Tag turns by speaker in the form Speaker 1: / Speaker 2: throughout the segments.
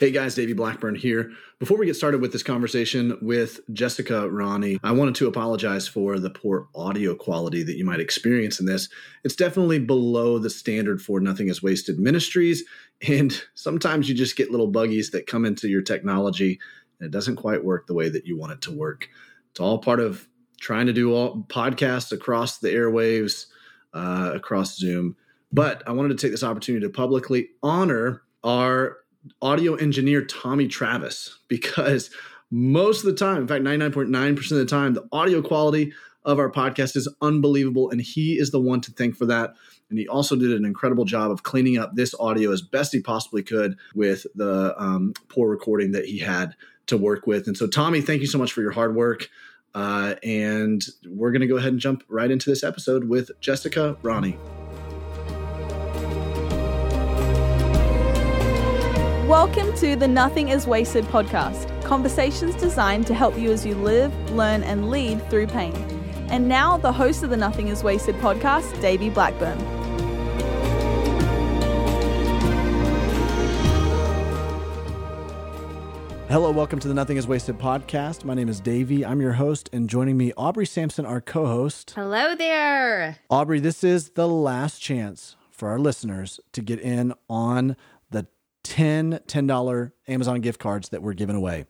Speaker 1: Hey guys, Davey Blackburn here. Before we get started with this conversation with Jessica Ronne, I wanted to apologize for the poor audio quality that you might experience in this. It's definitely below the standard for Nothing is Wasted Ministries, and sometimes you just get little buggies that come into your technology and it doesn't quite work the way that you want it to work. It's all part of trying to do all podcasts across the airwaves, uh, across Zoom. But I wanted to take this opportunity to publicly honor our audio engineer Tommy Travis because most of the time, in fact, 99.9% of the time, the audio quality of our podcast is unbelievable. And he is the one to thank for that. And he also did an incredible job of cleaning up this audio as best he possibly could with the um, poor recording that he had to work with. And so, Tommy, thank you so much for your hard work. Uh, and we're going to go ahead and jump right into this episode with Jessica Ronne.
Speaker 2: Welcome to the Nothing is Wasted podcast, conversations designed to help you as you live, learn, and lead through pain. And now, the host of the Nothing is Wasted podcast, Davey Blackburn.
Speaker 1: Hello, welcome to the Nothing is Wasted podcast. My name is Davey. I'm your host, and joining me, Aubrey Sampson, our co host.
Speaker 3: Hello there.
Speaker 1: Aubrey, this is the last chance for our listeners to get in on 10 $10 Amazon gift cards that we're giving away.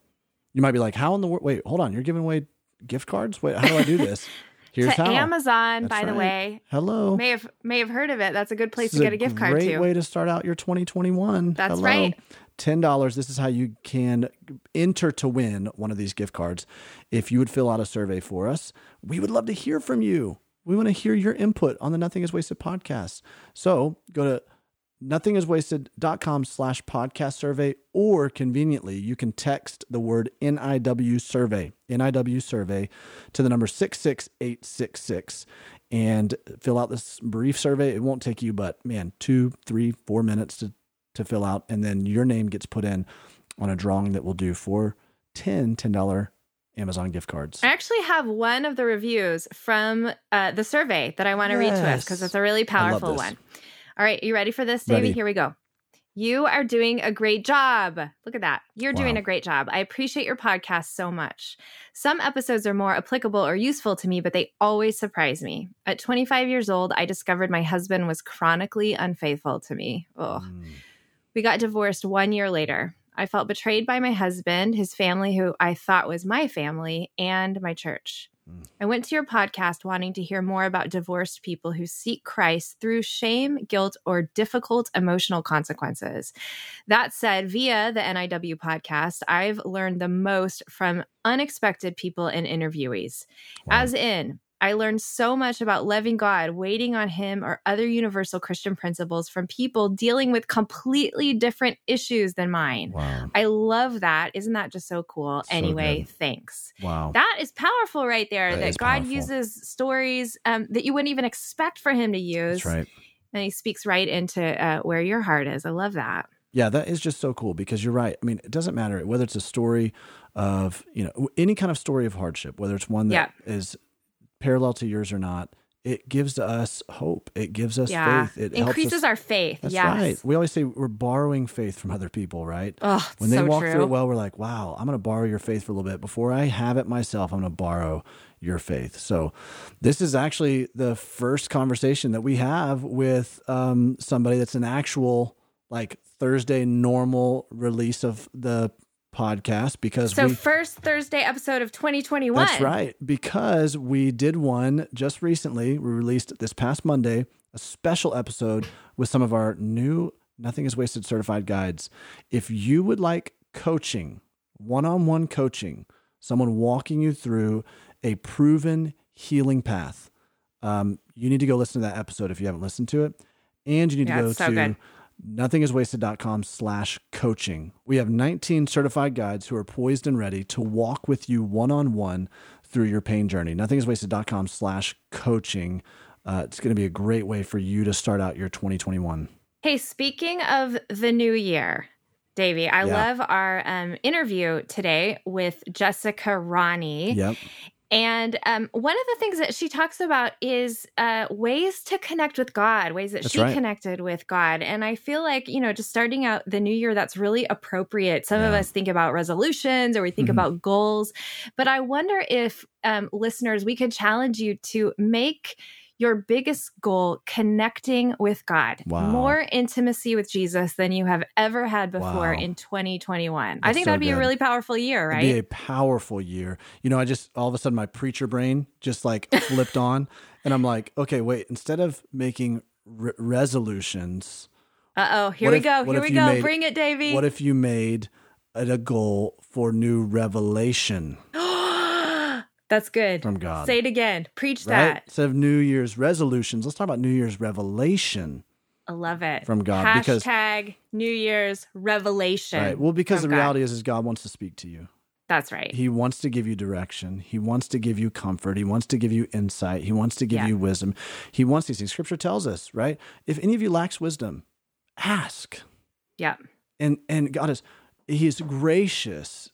Speaker 1: You might be like, how in the world? Wait, hold on. You're giving away gift cards? Wait, how do I do this?
Speaker 3: Here's to how. Amazon, That's by right. the way.
Speaker 1: Hello.
Speaker 3: May have may have heard of it. That's a good place to get a, a gift card
Speaker 1: to. Great way to start out your 2021.
Speaker 3: That's
Speaker 1: Hello.
Speaker 3: right.
Speaker 1: $10. This is how you can enter to win one of these gift cards. If you would fill out a survey for us, we would love to hear from you. We want to hear your input on the Nothing is Wasted podcast. So go to nothingiswasted.com slash podcast survey, or conveniently, you can text the word NIW survey, NIW survey to the number 66866 and fill out this brief survey. It won't take you, but man, two, three, four minutes to, to fill out. And then your name gets put in on a drawing that we'll do for 10 $10 Amazon gift cards.
Speaker 3: I actually have one of the reviews from uh, the survey that I want to yes. read to us because it's a really powerful one. All right, you ready for this, Davey? Here we go. You are doing a great job. Look at that. You're wow. doing a great job. I appreciate your podcast so much. Some episodes are more applicable or useful to me, but they always surprise me. At 25 years old, I discovered my husband was chronically unfaithful to me. Mm. We got divorced one year later. I felt betrayed by my husband, his family, who I thought was my family, and my church. Mm. I went to your podcast wanting to hear more about divorced people who seek Christ through shame, guilt, or difficult emotional consequences. That said, via the NIW podcast, I've learned the most from unexpected people and interviewees. Wow. As in, I learned so much about loving God, waiting on Him, or other universal Christian principles from people dealing with completely different issues than mine. Wow. I love that. Isn't that just so cool? So anyway, good. thanks.
Speaker 1: Wow.
Speaker 3: That is powerful right there that, that God powerful. uses stories um, that you wouldn't even expect for Him to use.
Speaker 1: That's right.
Speaker 3: And He speaks right into uh, where your heart is. I love that.
Speaker 1: Yeah, that is just so cool because you're right. I mean, it doesn't matter whether it's a story of, you know, any kind of story of hardship, whether it's one that yeah. is parallel to yours or not, it gives us hope. It gives us yeah. faith. It
Speaker 3: increases our faith.
Speaker 1: That's
Speaker 3: yes.
Speaker 1: right. We always say we're borrowing faith from other people, right?
Speaker 3: Oh,
Speaker 1: when they
Speaker 3: so
Speaker 1: walk
Speaker 3: true.
Speaker 1: through it well, we're like, wow, I'm going to borrow your faith for a little bit. Before I have it myself, I'm going to borrow your faith. So, this is actually the first conversation that we have with um, somebody that's an actual like Thursday normal release of the podcast because
Speaker 3: so
Speaker 1: we,
Speaker 3: first Thursday episode of 2021.
Speaker 1: That's right, because we did one just recently. We released this past Monday a special episode with some of our new Nothing is Wasted certified guides. If you would like coaching, one-on-one coaching, someone walking you through a proven healing path, um, you need to go listen to that episode if you haven't listened to it, and you need yeah, to go so to good nothingiswasted.com slash coaching. We have 19 certified guides who are poised and ready to walk with you one-on-one through your pain journey. Nothingiswasted.com slash coaching. Uh, it's going to be a great way for you to start out your 2021.
Speaker 3: Hey, speaking of the new year, Davey, I yeah. love our um, interview today with Jessica Ronne.
Speaker 1: Yep.
Speaker 3: And um, one of the things that she talks about is uh, ways to connect with God, ways that that's she right. connected with God. And I feel like, you know, just starting out the new year, that's really appropriate. Some yeah. of us think about resolutions or we think mm-hmm. about goals. But I wonder if um, listeners, we could challenge you to make your biggest goal connecting with God, wow. more intimacy with Jesus than you have ever had before wow. in 2021. That's I think so that'd be good. a really powerful year, right?
Speaker 1: It'd be a powerful year. You know, I just all of a sudden my preacher brain just like flipped on, and I'm like, okay, wait, instead of making re- resolutions.
Speaker 3: Uh oh, here we if, go. Here we go. Made, Bring it, Davey.
Speaker 1: What if you made it a goal for new revelation?
Speaker 3: That's good.
Speaker 1: From God.
Speaker 3: Say it again. Preach right? that.
Speaker 1: Instead of New Year's resolutions, let's talk about New Year's revelation.
Speaker 3: I love it.
Speaker 1: From God.
Speaker 3: Hashtag because, New Year's revelation.
Speaker 1: Right. Well, because the reality God. is, is God wants to speak to you.
Speaker 3: That's right.
Speaker 1: He wants to give you direction. He wants to give you comfort. He wants to give you insight. He wants to give yeah. you wisdom. He wants these things. Scripture tells us, right? If any of you lacks wisdom, ask.
Speaker 3: Yeah.
Speaker 1: And and God is He is gracious,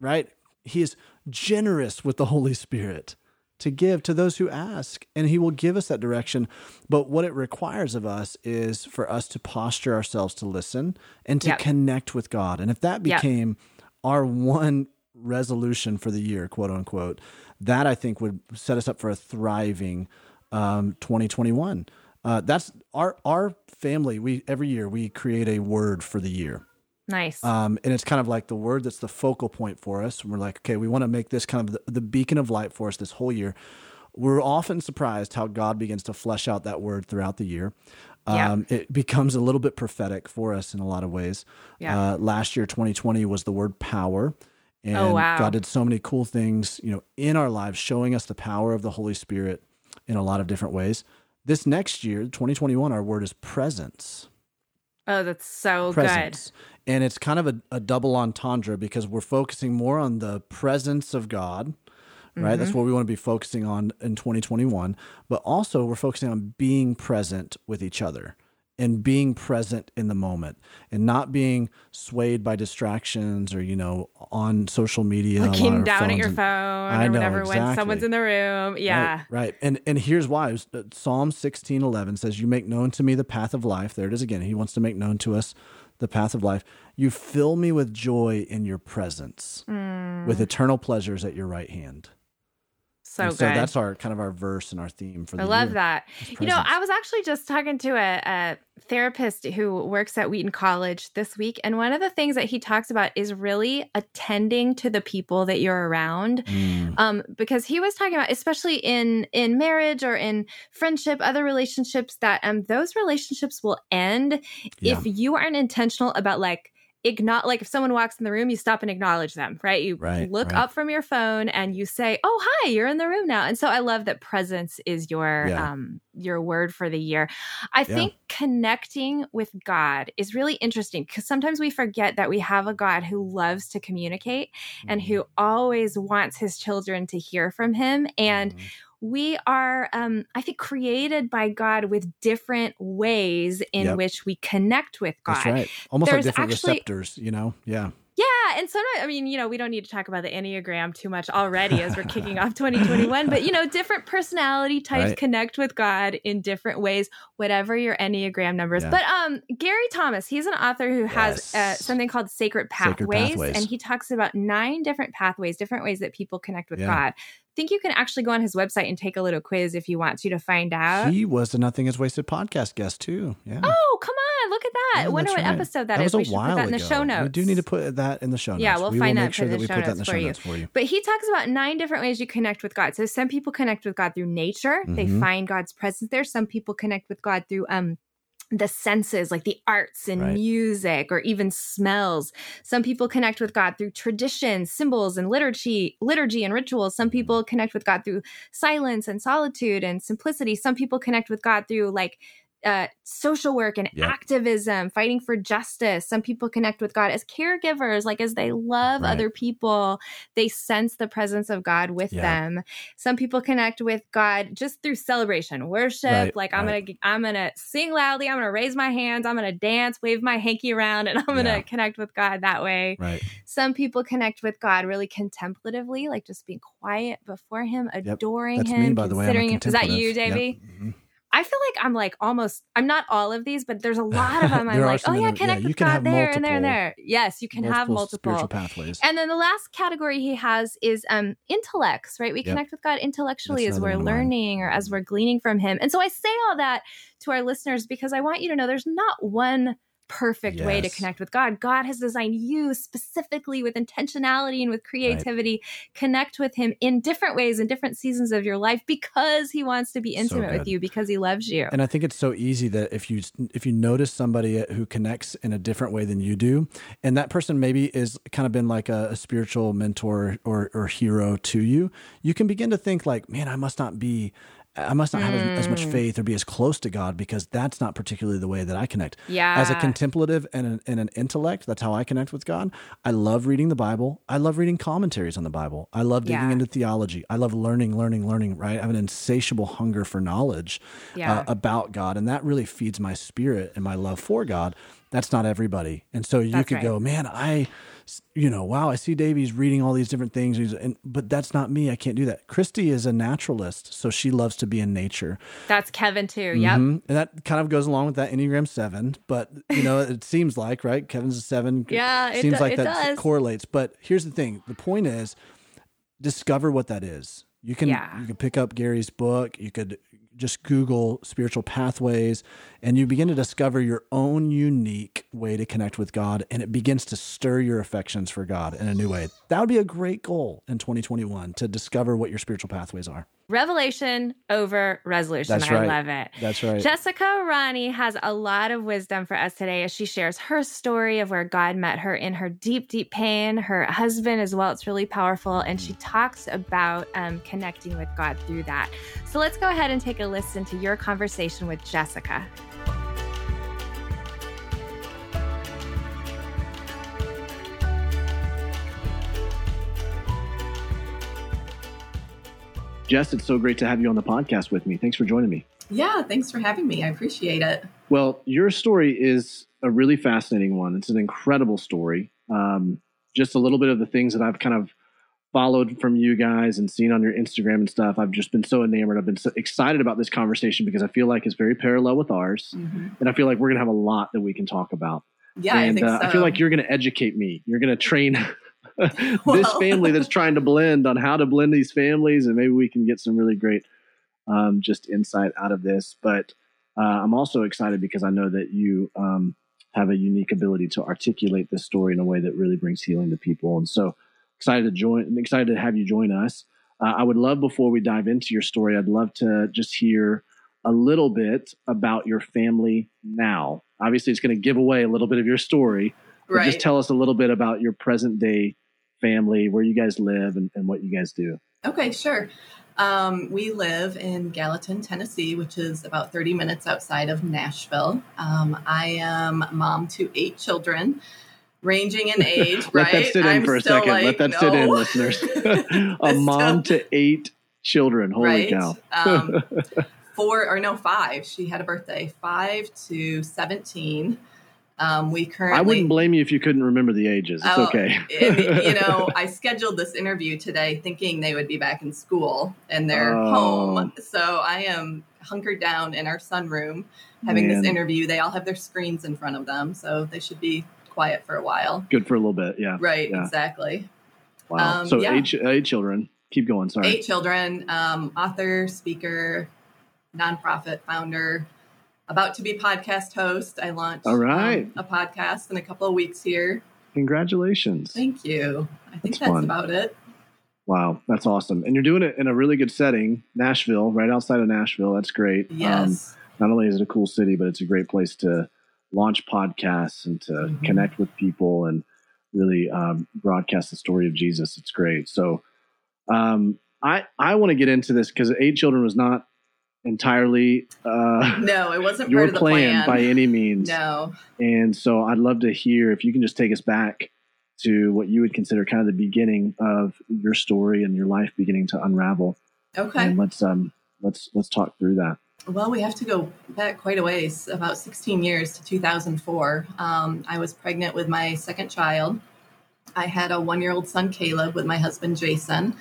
Speaker 1: right? He is generous with the Holy Spirit to give to those who ask, and He will give us that direction. But what it requires of us is for us to posture ourselves to listen and to yep. connect with God. And if that became yep. our one resolution for the year, quote unquote, that I think would set us up for a thriving um, 2021. Uh, that's our our family. We every year we create a word for the year.
Speaker 3: Nice.
Speaker 1: Um, and it's kind of like the word that's the focal point for us. we're like, okay, we want to make this kind of the, the, beacon of light for us this whole year. We're often surprised how God begins to flesh out that word throughout the year. Um, yeah. It becomes a little bit prophetic for us in a lot of ways. Yeah. Uh, last year, 2020, was the word power. And oh, wow. God did so many cool things, you know, in our lives, showing us the power of the Holy Spirit in a lot of different ways. This next year, 2021, our word is presence.
Speaker 3: Oh, that's so presence. good
Speaker 1: and it's kind of a, a, double entendre because we're focusing more on the presence of God, right? Mm-hmm. That's what we want to be focusing on in 2021. But also, we're focusing on being present with each other and being present in the moment and not being swayed by distractions or you know on social media
Speaker 3: looking down at your phone I or know, whatever exactly. when someone's in the room yeah
Speaker 1: right, right, and and here's why uh, psalm 16 11 says you make known to me the path of life there it is again he wants to make known to us the path of life. You fill me with joy in your presence, mm. with eternal pleasures at your right hand.
Speaker 3: So and
Speaker 1: good. That's our kind of our verse and our theme for the
Speaker 3: I love year. that. You know, I was actually just talking to a, a, therapist who works at Wheaton College this week, and one of the things that he talks about is really attending to the people that you're around. Mm. Um, because he was talking about, especially in in marriage or in friendship, other relationships, that um those relationships will end yeah. if you aren't intentional about like acknowledge like if someone walks in the room you stop and acknowledge them right you right, look right. up from your phone and you say oh hi you're in the room now and so i love that presence is your yeah. um your word for the year i yeah. think connecting with god is really interesting because sometimes we forget that we have a god who loves to communicate mm-hmm. and who always wants his children to hear from him and mm-hmm we are, um, I think, created by God with different ways in yep. which we connect with God.
Speaker 1: That's right. Almost There's like different actually, receptors, you know? Yeah.
Speaker 3: Yeah, and sometimes I mean, you know, we don't need to talk about the Enneagram too much already as we're kicking off 2021, but you know, different personality types right. connect with God in different ways, whatever your Enneagram numbers. Yeah. But um Gary Thomas, he's an author who has yes. uh, something called Sacred Pathways, Sacred Pathways, and he talks about nine different pathways, different ways that people connect with yeah. God think you can actually go on his website and take a little quiz if you want to to find out.
Speaker 1: He was the Nothing Is Wasted podcast guest too. Yeah.
Speaker 3: Oh, come on. Look at that. Yeah, I wonder what right. episode that, that is. we should put that in the show notes.
Speaker 1: We do need to put that in the show notes.
Speaker 3: Yeah, we'll
Speaker 1: we
Speaker 3: find
Speaker 1: that.
Speaker 3: Make
Speaker 1: sure
Speaker 3: that we put that in the show notes for you. But he talks about nine different ways you connect with God. So some people connect with God through nature. Mm-hmm. They find God's presence there. Some people connect with God through um the senses, like the arts and right. music or even smells. Some people connect with God through tradition, symbols, and liturgy, liturgy and rituals. Some mm-hmm. people connect with God through silence and solitude and simplicity. Some people connect with God through like uh, social work and yep. activism, fighting for justice. Some people connect with God as caregivers, like as they love right. other people, they sense the presence of God with yeah. them. Some people connect with God just through celebration, worship. Right. Like I'm right. gonna, I'm gonna sing loudly. I'm gonna raise my hands. I'm gonna dance, wave my hanky around, and I'm gonna connect with God that way.
Speaker 1: Right.
Speaker 3: Some people connect with God really contemplatively, like just being quiet before Him, adoring yep. Him, me, by considering Him. Is that you, Davey? Yep. Mm-hmm. I feel like I'm like almost I'm not all of these, but there's a lot of them. I'm like, oh yeah, connect yeah, with God there multiple, and there and there. Yes, you can multiple have multiple
Speaker 1: spiritual pathways.
Speaker 3: And then the last category he has is um intellects, right? We yep. connect with God intellectually That's as we're learning or as we're gleaning from him. And so I say all that to our listeners because I want you to know there's not one perfect yes. way to connect with God. God has designed you specifically with intentionality and with creativity. Right. Connect with Him in different ways in different seasons of your life because He wants to be intimate so with you because He loves you.
Speaker 1: And I think it's so easy that if you if you notice somebody uh, who connects in a different way than you do, and that person maybe is kind of been like a, a spiritual mentor or, or hero to you, you can begin to think like, man, I must not be I must not have mm. as, as, much mm. faith or be as close to God because that's not particularly the way that I connect.
Speaker 3: Yeah.
Speaker 1: As a contemplative and an, and an intellect, that's how I connect with God. I love reading the Bible. I love reading commentaries on the Bible. I love digging yeah. into theology. I love learning, learning, learning, right? I have an insatiable hunger for knowledge uh, yeah. uh, about God. And that really feeds my spirit and my love for God. That's not everybody. And so you that's could right. go, man, I you know, wow, I see Davey's reading all these different things, and but that's not me. I can't do that. Christy is a naturalist, so she loves to be in nature.
Speaker 3: That's Kevin too. Yep, mm-hmm.
Speaker 1: and that kind of goes along with that Enneagram Seven. But you know, it seems like right. Kevin's a seven.
Speaker 3: Yeah,
Speaker 1: it seems
Speaker 3: do-
Speaker 1: like that
Speaker 3: does.
Speaker 1: correlates. But here's the thing: the point is, discover what that is. You can yeah. you can pick up Gary's book. You could just Google spiritual pathways and you begin to discover your own unique way to connect with God and it begins to stir your affections for God in a new way. That would be a great goal in 2021 to discover what your spiritual pathways are.
Speaker 3: Revelation over resolution.
Speaker 1: That's right.
Speaker 3: I love it.
Speaker 1: That's right.
Speaker 3: Jessica Ronne has a lot of wisdom for us today as she shares her story of where God met her in her deep, deep pain, her husband as well. It's really powerful. And she talks about um, connecting with God through that. So let's go ahead and take a listen to your conversation with Jessica.
Speaker 4: Jess, it's so great to have you on the podcast with me. Thanks for joining me.
Speaker 5: Yeah, thanks for having me. I appreciate it.
Speaker 4: Well, your story is a really fascinating one. It's an incredible story. Um, just a little bit of the things that I've kind of followed from you guys and seen on your Instagram and stuff. I've just been so enamored. I've been so excited about this conversation because I feel like it's very parallel with ours. Mm-hmm. And I feel like we're going to have a lot that we can talk about.
Speaker 5: Yeah,
Speaker 4: and,
Speaker 5: I, think uh,
Speaker 4: so. I feel like you're going to educate me. You're going to train this family that's trying to blend on how to blend these families, and maybe we can get some really great um, just insight out of this. But uh, I'm also excited because I know that you um, have a unique ability to articulate this story in a way that really brings healing to people, and so excited to join. Excited to have you join us. Uh, I would love before we dive into your story, I'd love to just hear a little bit about your family now. Obviously, it's going to give away a little bit of your story. Right. Just tell us a little bit about your present day family, where you guys live, and, and what you guys do.
Speaker 5: Okay, sure. Um, we live in Gallatin, Tennessee, which is about 30 minutes outside of Nashville. Um, I am mom to eight children, ranging in age.
Speaker 4: Let
Speaker 5: right?
Speaker 4: that sit in I'm for a second. Like, Let that no. sit in, listeners. a mom still... to eight children. Holy right? cow! um,
Speaker 5: four or no, five. She had a birthday. Five to 17. Um, we currently.
Speaker 4: I wouldn't blame you if you couldn't remember the ages. It's oh, okay.
Speaker 5: you know, I scheduled this interview today thinking they would be back in school and they're oh. home. So I am hunkered down in our sunroom having Man. this interview. They all have their screens in front of them, so they should be quiet for a while.
Speaker 4: Good for a little bit, yeah.
Speaker 5: Right,
Speaker 4: yeah.
Speaker 5: exactly.
Speaker 4: Wow. Um, so yeah. eight, eight children. Keep going. Sorry.
Speaker 5: Eight children. Um, author, speaker, nonprofit founder about to be podcast host. I launched
Speaker 4: All right. Um,
Speaker 5: a podcast in a couple of weeks here.
Speaker 4: Congratulations.
Speaker 5: Thank you. I think that's, that's about it.
Speaker 4: Wow, that's awesome. And you're doing it in a really good setting, Nashville, right outside of Nashville. That's great.
Speaker 5: Um, yes.
Speaker 4: Um, not only is it a cool city, but it's a great place to launch podcasts and to mm-hmm. connect with people and really um, broadcast the story of Jesus. It's great. So um, I I want to get into this because eight children was not
Speaker 6: entirely uh,
Speaker 5: no, it wasn't
Speaker 6: your
Speaker 5: plan,
Speaker 6: plan, by any means.
Speaker 5: No.
Speaker 6: And so I'd love to hear if you can just take us back to what you would consider kind of the beginning of your story and your life beginning to unravel.
Speaker 5: Okay.
Speaker 6: And let's um let's let's talk through that.
Speaker 5: Well, we have to go back quite a ways, about 16 years to 2004. Um, I was pregnant with my second child. I had a one year old son, Caleb, with my husband, Jason.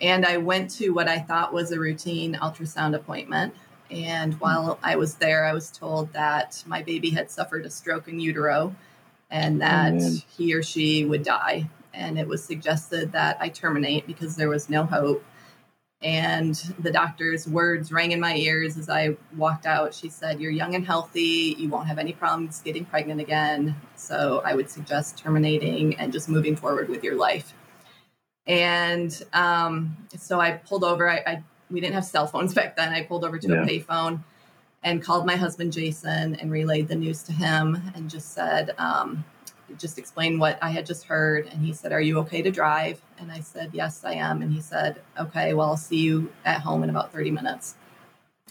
Speaker 5: And I went to what I thought was a routine ultrasound appointment. And while I was there, I was told that my baby had suffered a stroke in utero and oh, that oh, he or she would die. And it was suggested that I terminate because there was no hope. And the doctor's words rang in my ears as I walked out. She said, You're young and healthy. You won't have any problems getting pregnant again. So I would suggest terminating and just moving forward with your life. And um, so I pulled over. I, I, we didn't have cell phones back then. I pulled over to yeah. a payphone and called my husband Jason and relayed the news to him and just said, um, just explained what I had just heard. And he said, "Are you okay to drive?" And I said, "Yes, I am." And he said, "Okay, well, I'll see you at home in about thirty minutes."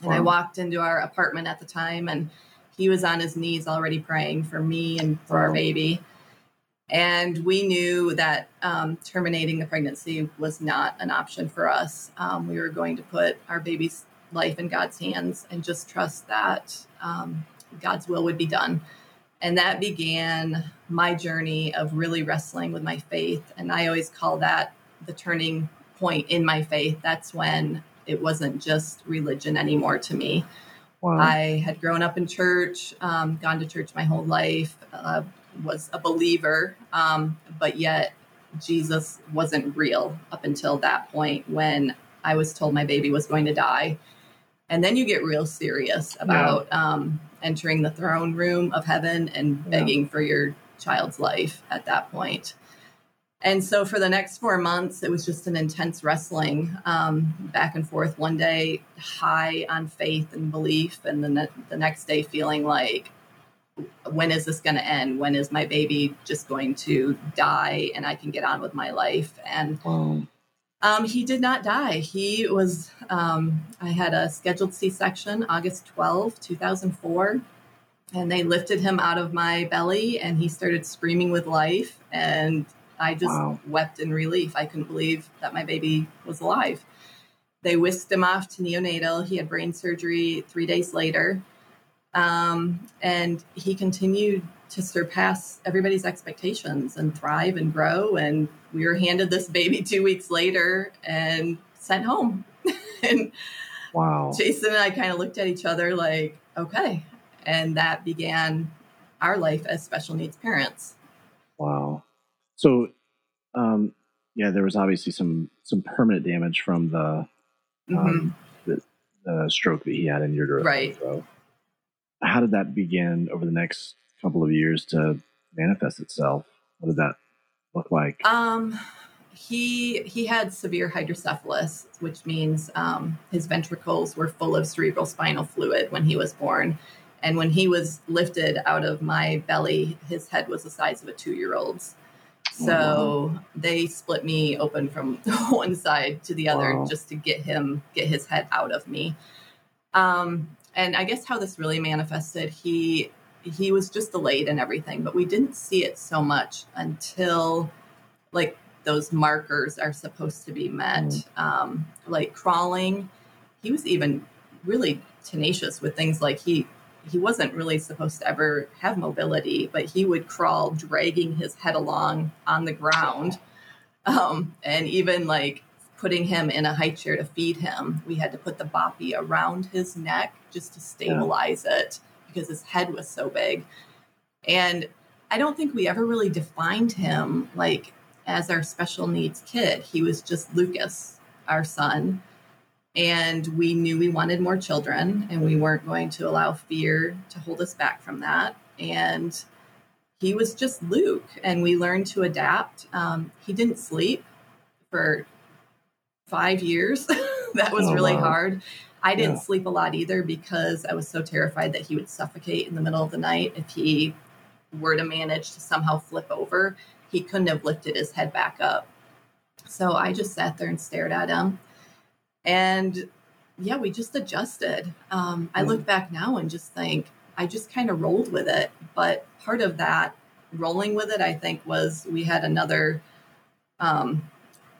Speaker 5: Wow. And I walked into our apartment at the time, and he was on his knees already praying for me and for wow. our baby. And we knew that um, terminating the pregnancy was not an option for us. Um, we were going to put our baby's life in God's hands and just trust that um, God's will would be done. And that began my journey of really wrestling with my faith. And I always call that the turning point in my faith. That's when it wasn't just religion anymore to me. Wow. I had grown up in church, um, gone to church my whole life, uh, was a believer, um, but yet Jesus wasn't real up until that point when I was told my baby was going to die. And then you get real serious about yeah. um, entering the throne room of heaven and begging yeah. for your child's life at that point. And so for the next four months, it was just an intense wrestling um, back and forth. One day, high on faith and belief, and then the, the next day, feeling like when is this going to end? When is my baby just going to die and I can get on with my life? And um, he did not die. He was, um, I had a scheduled C section August 12, 2004. And they lifted him out of my belly and he started screaming with life. And I just wow. wept in relief. I couldn't believe that my baby was alive. They whisked him off to neonatal. He had brain surgery three days later. Um, and he continued to surpass everybody's expectations and thrive and grow. And we were handed this baby two weeks later and sent home. and
Speaker 6: wow.
Speaker 5: Jason and I kind of looked at each other like, okay. And that began our life as special needs parents.
Speaker 6: Wow. So, um, yeah, there was obviously some some permanent damage from the um, mm-hmm. the, the, stroke that he had in utero.
Speaker 5: Right.
Speaker 6: So, how did that begin over the next couple of years to manifest itself? What did that look like?
Speaker 5: Um, he he had severe hydrocephalus, which means um, his ventricles were full of cerebral spinal fluid when he was born. And when he was lifted out of my belly, his head was the size of a two year old's. So wow. they split me open from one side to the other wow. just to get him get his head out of me. Um, and I guess how this really manifested, he he was just delayed and everything, but we didn't see it so much until like those markers are supposed to be met, mm. um, like crawling. He was even really tenacious with things like he he wasn't really supposed to ever have mobility, but he would crawl, dragging his head along on the ground, um, and even like putting him in a high chair to feed him, we had to put the boppy around his neck just to stabilize yeah. it because his head was so big. And I don't think we ever really defined him like as our special needs kid. He was just Lucas, our son. And we knew we wanted more children and we weren't going to allow fear to hold us back from that. And he was just Luke, and we learned to adapt. Um, he didn't sleep for five years. that was oh, really wow. hard. I didn't yeah. sleep a lot either because I was so terrified that he would suffocate in the middle of the night if he were to manage to somehow flip over. He couldn't have lifted his head back up. So I just sat there and stared at him. And yeah, we just adjusted. Um, I look back now and just think I just kind of rolled with it. But part of that rolling with it, I think, was we had another um,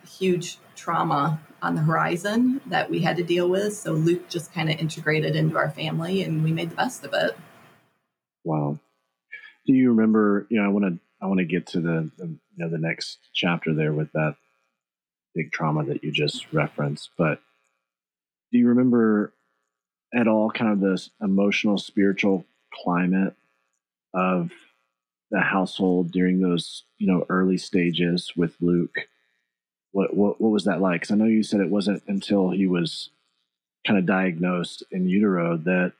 Speaker 5: huge trauma on the horizon that we had to deal with. So Luke just kind of integrated into our family and we made the best of it.
Speaker 4: Wow. Do you remember, you know, I want to I want to get to the, the you know the next chapter there with that big trauma that you just referenced, but do you remember at all kind of this emotional spiritual climate of the household during those you know early stages with Luke what what what was that like? Because I know you said it wasn't until he was kind of diagnosed in utero that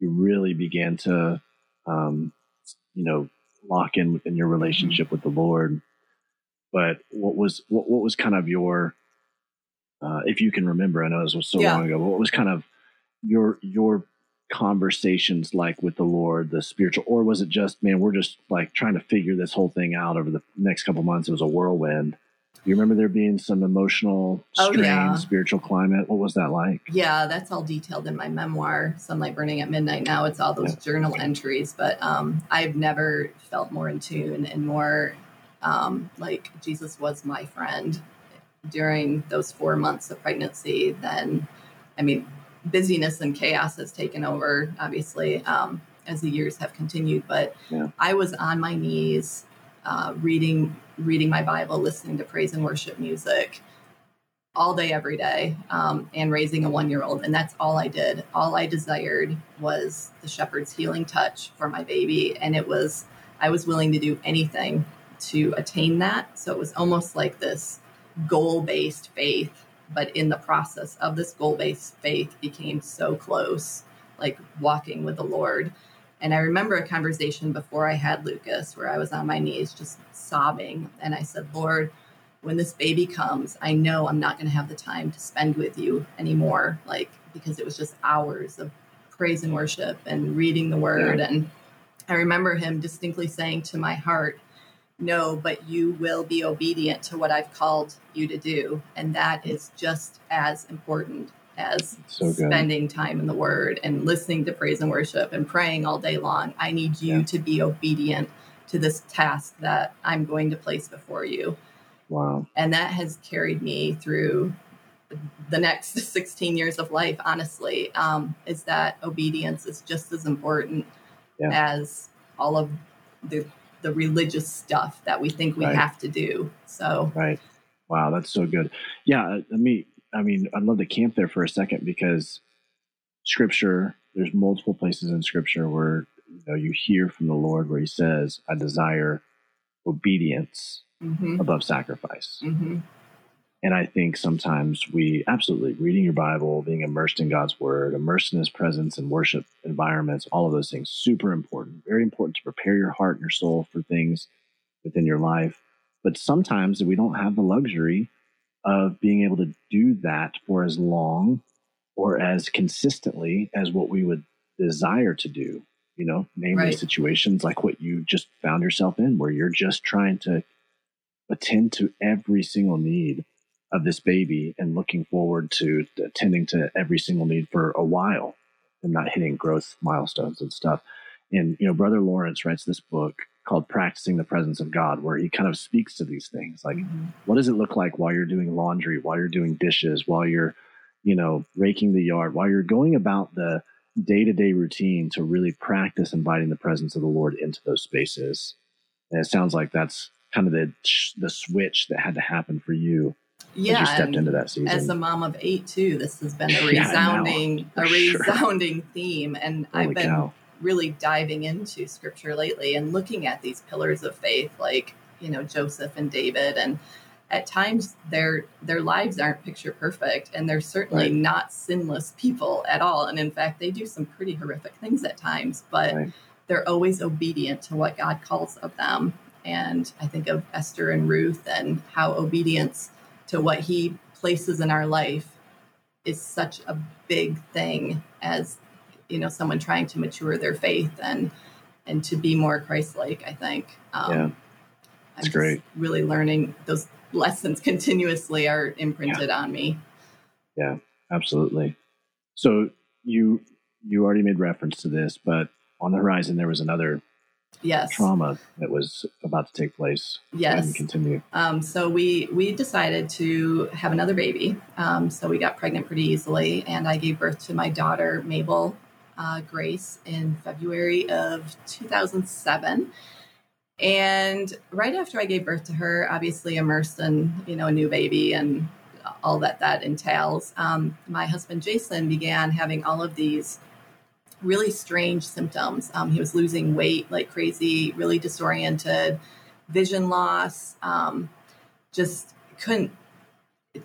Speaker 4: you really began to, um, you know, lock in in your relationship with the Lord. But what was what what was kind of your, uh, if you can remember? I know this was so yeah. long ago. But what was kind of your your conversations like with the Lord, the spiritual, or was it just man, we're just like trying to figure this whole thing out over the next couple months? It was a whirlwind you remember there being some emotional strain, oh, yeah. spiritual climate? What was that like?
Speaker 5: Yeah, that's all detailed in my memoir, Sunlight Burning at Midnight. Now it's all those yeah. journal entries, but um, I've never felt more in tune and more um, like Jesus was my friend during those four months of pregnancy. Then, I mean, busyness and chaos has taken over, obviously, um, as the years have continued. But yeah. I was on my knees uh, reading reading my Bible, listening to praise and worship music all day, every day, um, and raising a one year old. And that's all I did. All I desired was the shepherd's healing touch for my baby. And it was, I was willing to do anything to attain that. So it was almost like this goal based faith. But in the process of this goal based faith, became so close, like walking with the Lord. And I remember a conversation before I had Lucas where I was on my knees just sobbing. And I said, Lord, when this baby comes, I know I'm not going to have the time to spend with you anymore. Like, because it was just hours of praise and worship and reading the word. And I remember him distinctly saying to my heart, No, but you will be obedient to what I've called you to do. And that is just as important as so spending time in the word and listening to praise and worship and praying all day long. I need you yeah. to be obedient to this task that I'm going to place before you.
Speaker 4: Wow.
Speaker 5: And that has carried me through the next 16 years of life, honestly, um, is that obedience is just as important yeah. as all of the the religious stuff that we think we right. have to do. So
Speaker 4: Right. Wow, that's so good. Yeah, let me I mean, I'd love to camp there for a second because scripture, there's multiple places in scripture where you know you hear from the Lord where he says, I desire obedience mm-hmm. above sacrifice. Mm-hmm. And I think sometimes we absolutely reading your Bible, being immersed in God's word, immersed in his presence and worship environments, all of those things, super important, very important to prepare your heart and your soul for things within your life. But sometimes we don't have the luxury of being able to do that for as long or as consistently as what we would desire to do. You know, namely right. situations like what you just found yourself in, where you're just trying to attend to every single need of this baby and looking forward to attending to every single need for a while and not hitting growth milestones and stuff. And, you know, Brother Lawrence writes this book called Practicing the Presence of God, where he kind of speaks to these things. Like, mm-hmm. what does it look like while you're doing laundry, while you're doing dishes, while you're, you know, raking the yard, while you're going about the day to day routine to really practice inviting the presence of the Lord into those spaces. And it sounds like that's kind of the the switch that had to happen for you
Speaker 5: yeah,
Speaker 4: as you stepped into that season.
Speaker 5: As a mom of eight, too, this has been a resounding, yeah, a resounding sure. theme, and Holy I've been cow really diving into scripture lately and looking at these pillars of faith like you know joseph and david and at times their their lives aren't picture perfect and they're certainly right. not sinless people at all and in fact they do some pretty horrific things at times but right. they're always obedient to what god calls of them and i think of esther and ruth and how obedience to what he places in our life is such a big thing as you know someone trying to mature their faith and and to be more Christ-like. I think.
Speaker 4: Um, yeah, that's great.
Speaker 5: Really learning those lessons continuously are imprinted yeah. on me.
Speaker 4: Yeah, absolutely. So you you already made reference to this, but on the horizon there was another
Speaker 5: yes
Speaker 4: trauma that was about to take place.
Speaker 5: Yes,
Speaker 4: and continue.
Speaker 5: Um, so we we decided to have another baby. Um, so we got pregnant pretty easily, and I gave birth to my daughter Mabel uh, Grace in February of 2007. And right after I gave birth to her, obviously immersed in you know a new baby and all that that entails, um, my husband Jason began having all of these really strange symptoms. Um, he was losing weight like crazy, really disoriented, vision loss, um, just couldn't,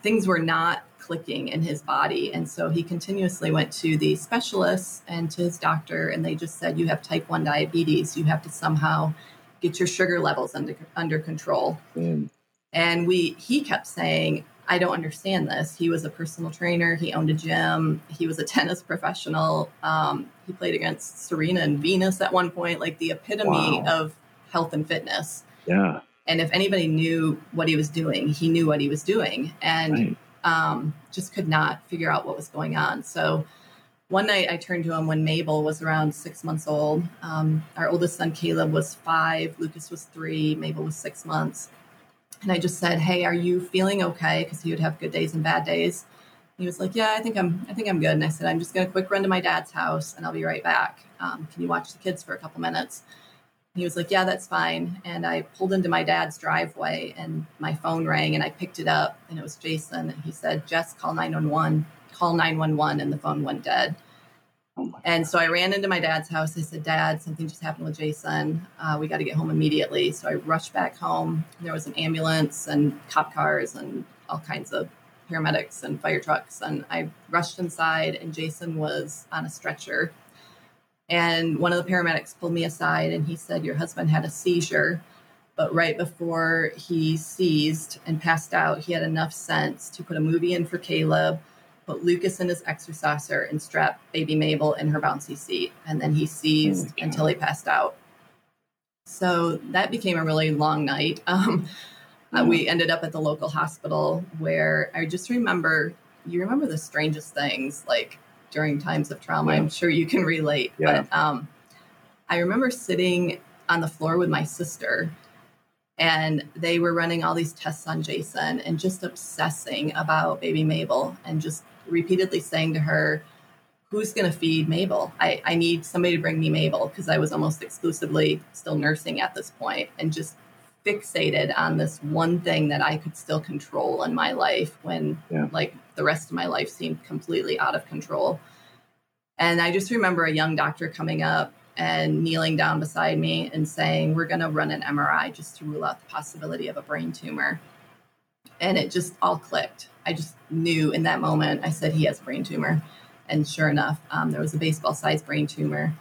Speaker 5: things were not clicking in his body. And so he continuously went to the specialists and to his doctor, and they just said, You have type 1 diabetes. You have to somehow get your sugar levels under, under control. Mm. And we, he kept saying, I don't understand this. He was a personal trainer. He owned a gym. He was a tennis professional. Um, he played against Serena and Venus at one point, like the epitome wow. of health and fitness.
Speaker 4: Yeah.
Speaker 5: And if anybody knew what he was doing, he knew what he was doing and right. um, just could not figure out what was going on. So one night I turned to him when Mabel was around six months old. Um, our oldest son, Caleb, was five. Lucas was three. Mabel was six months and I just said, "Hey, are you feeling okay?" Because he would have good days and bad days. He was like, "Yeah, I think I'm. I think I'm good." And I said, "I'm just going to quick run to my dad's house, and I'll be right back. Um, can you watch the kids for a couple minutes?" he was like, "Yeah, that's fine." And I pulled into my dad's driveway, and my phone rang, and I picked it up, and it was Jason. And he said, "Jess, call nine one one. Call nine one one," and the phone went dead. Oh and so I ran into my dad's house. I said, Dad, something just happened with Jason. Uh, we got to get home immediately. So I rushed back home. There was an ambulance and cop cars and all kinds of paramedics and fire trucks. And I rushed inside, and Jason was on a stretcher. And one of the paramedics pulled me aside and he said, Your husband had a seizure. But right before he seized and passed out, he had enough sense to put a movie in for Caleb put Lucas in his exerciser and strap baby Mabel in her bouncy seat. And then he seized oh until he passed out. So that became a really long night. Um, uh, we ended up at the local hospital where I just remember, you remember the strangest things like during times of trauma. Yeah. I'm sure you can relate. Yeah. But um, I remember sitting on the floor with my sister and they were running all these tests on Jason and just obsessing about baby Mabel and just repeatedly saying to her, Who's going to feed Mabel? I, I need somebody to bring me Mabel because I was almost exclusively still nursing at this point and just fixated on this one thing that I could still control in my life when yeah. like the rest of my life seemed completely out of control. And I just remember a young doctor coming up and kneeling down beside me and saying, We're going to run an MRI just to rule out the possibility of a brain tumor. And it just all clicked. I just knew in that moment, I said, he has a brain tumor. And sure enough, um, there was a baseball sized brain tumor.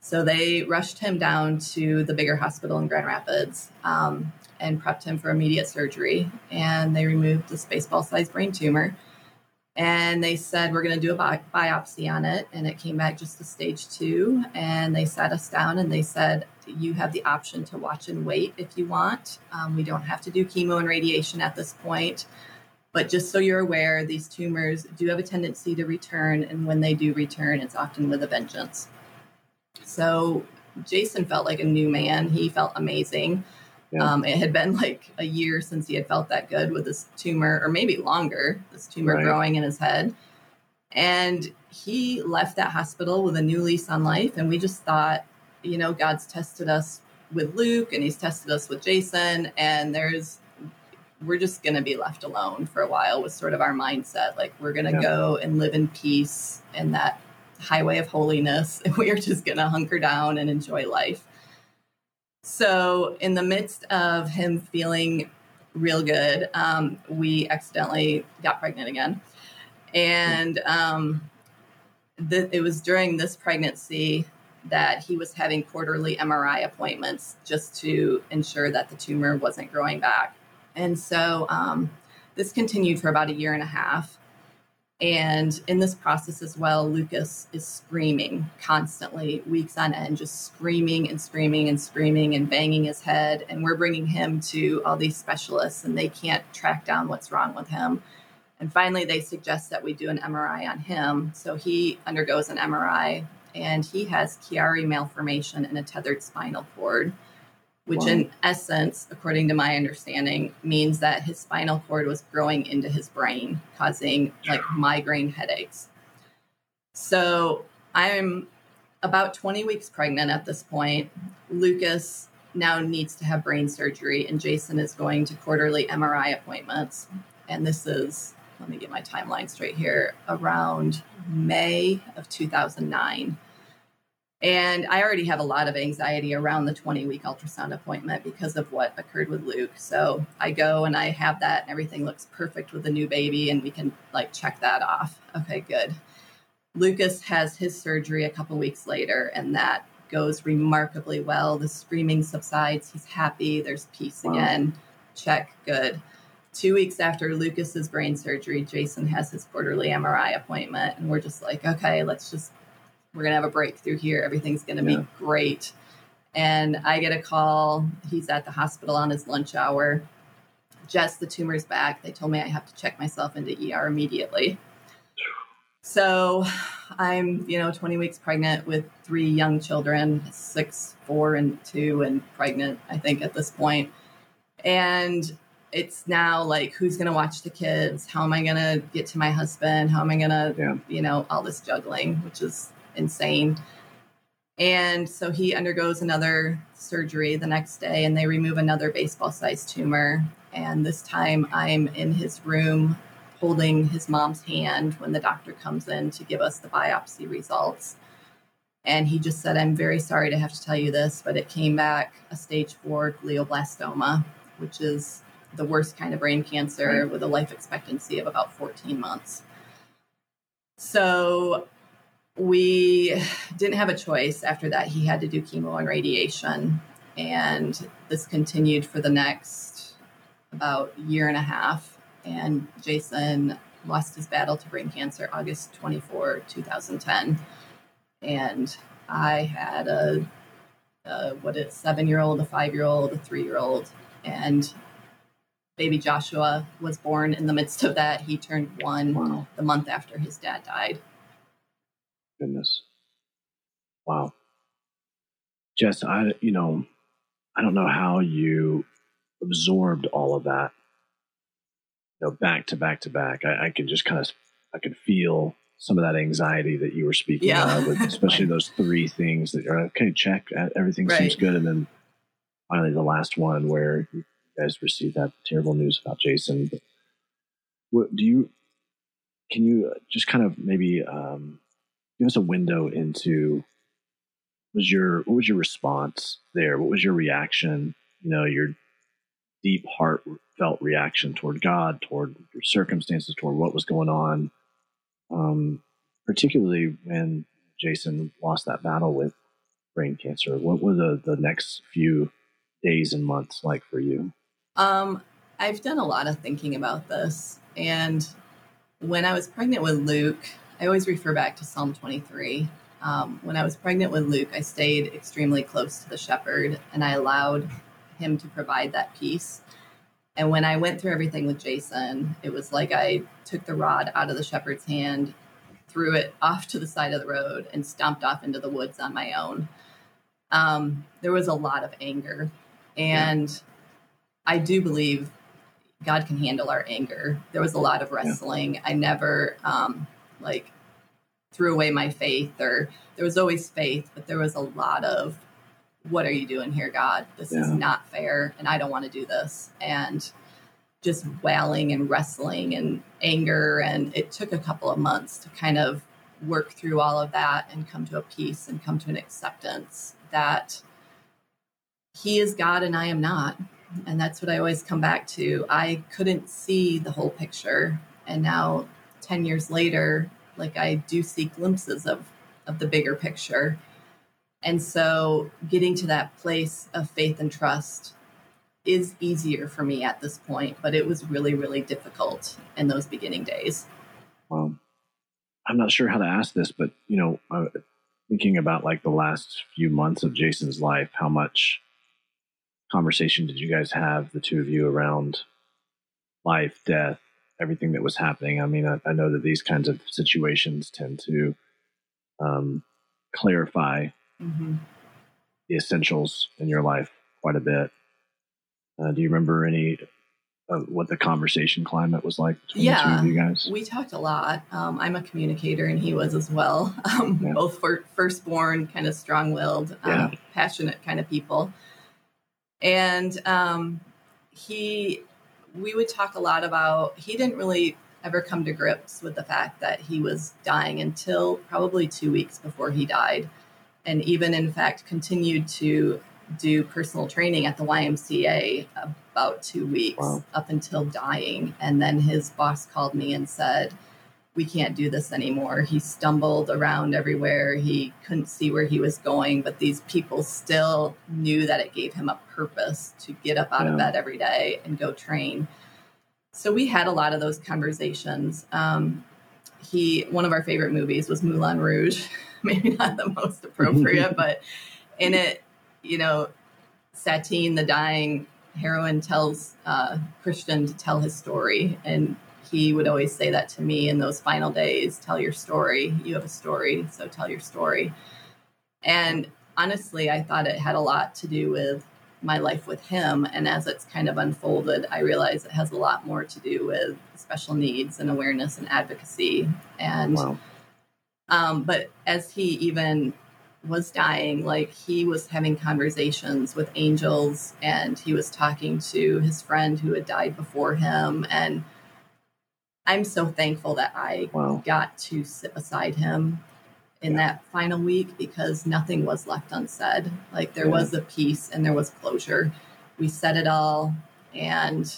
Speaker 5: So they rushed him down to the bigger hospital in Grand Rapids um, and prepped him for immediate surgery. And they removed this baseball sized brain tumor. And they said, We're going to do a bi- biopsy on it. And it came back just to stage two. And they sat us down and they said, You have the option to watch and wait if you want. Um, we don't have to do chemo and radiation at this point. But just so you're aware, these tumors do have a tendency to return, and when they do return, it's often with a vengeance. So Jason felt like a new man. He felt amazing. Yeah. Um, it had been like a year since he had felt that good with this tumor, or maybe longer, this tumor right. growing in his head. And he left that hospital with a new lease on life. And we just thought, you know, God's tested us with Luke and he's tested us with Jason. And there's we're just going to be left alone for a while was sort of our mindset like we're going to yeah. go and live in peace in that highway of holiness and we are just going to hunker down and enjoy life so in the midst of him feeling real good um, we accidentally got pregnant again and um, th- it was during this pregnancy that he was having quarterly mri appointments just to ensure that the tumor wasn't growing back and so um, this continued for about a year and a half. And in this process as well, Lucas is screaming constantly, weeks on end, just screaming and screaming and screaming and banging his head. And we're bringing him to all these specialists, and they can't track down what's wrong with him. And finally, they suggest that we do an MRI on him. So he undergoes an MRI and he has Chiari malformation and a tethered spinal cord, which, wow. in essence, according to my understanding, means that his spinal cord was growing into his brain, causing like migraine headaches. So I'm about 20 weeks pregnant at this point. Lucas now needs to have brain surgery, and Jason is going to quarterly MRI appointments. And this is, let me get my timeline straight here, around May of 2009. And I already have a lot of anxiety around the 20 week ultrasound appointment because of what occurred with Luke. So I go and I have that, and everything looks perfect with the new baby, and we can like check that off. Okay, good. Lucas has his surgery a couple weeks later, and that goes remarkably well. The screaming subsides. He's happy. There's peace wow. again. Check. Good. Two weeks after Lucas's brain surgery, Jason has his quarterly MRI appointment, and we're just like, okay, let's just we're gonna have a breakthrough here. Everything's gonna yeah. be great. And I get a call. He's at the hospital on his lunch hour. Jess, the tumor's back. They told me I have to check myself into ER immediately. So I'm, you know, 20 weeks pregnant with three young children, six, four, and two, and pregnant, I think, at this point. And it's now like, who's going to watch the kids? How am I going to get to my husband? How am I going to, yeah. you know, all this juggling, which is insane. And so he undergoes another surgery the next day, and they remove another baseball sized tumor. And this time I'm in his room holding his mom's hand when the doctor comes in to give us the biopsy results. And he just said, I'm very sorry to have to tell you this, but it came back a stage four glioblastoma, which is the worst kind of brain cancer with a life expectancy of about 14 months. So we didn't have a choice after that. He had to do chemo and radiation. And this continued for the next about year and a half and Jason lost his battle to brain cancer August 24, 2010. And I had a, a what is seven year old, a five year old, a three year old, and baby Joshua was born in the midst of that. He turned one wow. the month after his dad died.
Speaker 4: Goodness. Wow. Jess, I, you know, I don't know how you absorbed all of that you know, back to back to back, I, I could just kind of, I could feel some of that anxiety that you were speaking yeah. of, especially those three things that you're okay. Check, everything right. seems good, and then finally the last one where you guys received that terrible news about Jason. But what do you? Can you just kind of maybe um, give us a window into was your what was your response there? What was your reaction? You know, your deep heartfelt reaction toward God, toward your circumstances, toward what was going on. Um, particularly when Jason lost that battle with brain cancer. What were the, the next few days and months like for you?
Speaker 5: Um, I've done a lot of thinking about this. And when I was pregnant with Luke, I always refer back to Psalm 23. Um, when I was pregnant with Luke, I stayed extremely close to the shepherd and I allowed him to provide that peace. And when I went through everything with Jason, it was like I took the rod out of the shepherd's hand, threw it off to the side of the road, and stomped off into the woods on my own. Um, there was a lot of anger. And yeah. I do believe God can handle our anger. There was a lot of wrestling. Yeah. I never um, like threw away my faith, or there was always faith, but there was a lot of what are you doing here, God? This yeah. is not fair, and I don't want to do this. And just wailing and wrestling and anger. And it took a couple of months to kind of work through all of that and come to a peace and come to an acceptance that He is God and I am not. And that's what I always come back to. I couldn't see the whole picture. And now, 10 years later, like I do see glimpses of, of the bigger picture and so getting to that place of faith and trust is easier for me at this point, but it was really, really difficult in those beginning days.
Speaker 4: Well, I'm not sure how to ask this, but you know, uh, thinking about like the last few months of Jason's life, how much conversation did you guys have, the two of you, around life, death, everything that was happening. I mean, I, I know that these kinds of situations tend to um, clarify mm-hmm. the essentials in your life quite a bit. Uh, do you remember any of what the conversation climate was like between yeah, the two of you guys?
Speaker 5: We talked a lot. Um, I'm a communicator, and he was as well. Um, yeah. Both for firstborn, kind of strong-willed, um, yeah. passionate kind of people. And um, he we would talk a lot about he didn't really ever come to grips with the fact that he was dying until probably two weeks before he died and even in fact continued to do personal training at the ymca about two weeks wow. up until dying and then his boss called me and said we can't do this anymore. He stumbled around everywhere. He couldn't see where he was going, but these people still knew that it gave him a purpose to get up out yeah. of bed every day and go train. So we had a lot of those conversations. Um, he one of our favorite movies was Moulin Rouge. Maybe not the most appropriate, but in it, you know, Satine, the dying heroine, tells uh, Christian to tell his story, and he would always say that to me in those final days tell your story. You have a story, so tell your story. And honestly, I thought it had a lot to do with my life with him. And as it's kind of unfolded, I realize it has a lot more to do with special needs and awareness and advocacy. And, wow. um, but as he even was dying, like he was having conversations with angels and he was talking to his friend who had died before him. And I'm so thankful that I wow. got to sit beside him in that final week because nothing was left unsaid. Like there yeah. was a peace and there was closure. We said it all. And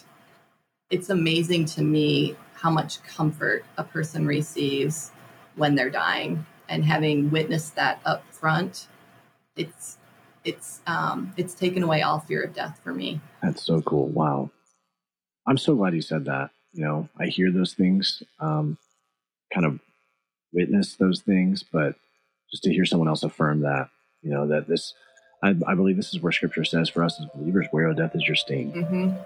Speaker 5: it's amazing to me how much comfort a person receives when they're dying. And having witnessed that up front, it's it's um it's taken away all fear of death for me.
Speaker 4: That's so cool. Wow. I'm so glad you said that you know, I hear those things, um, kind of witness those things, but just to hear someone else affirm that, you know, that this, I, I believe this is where scripture says for us as believers, where death is your sting.
Speaker 5: Mm-hmm.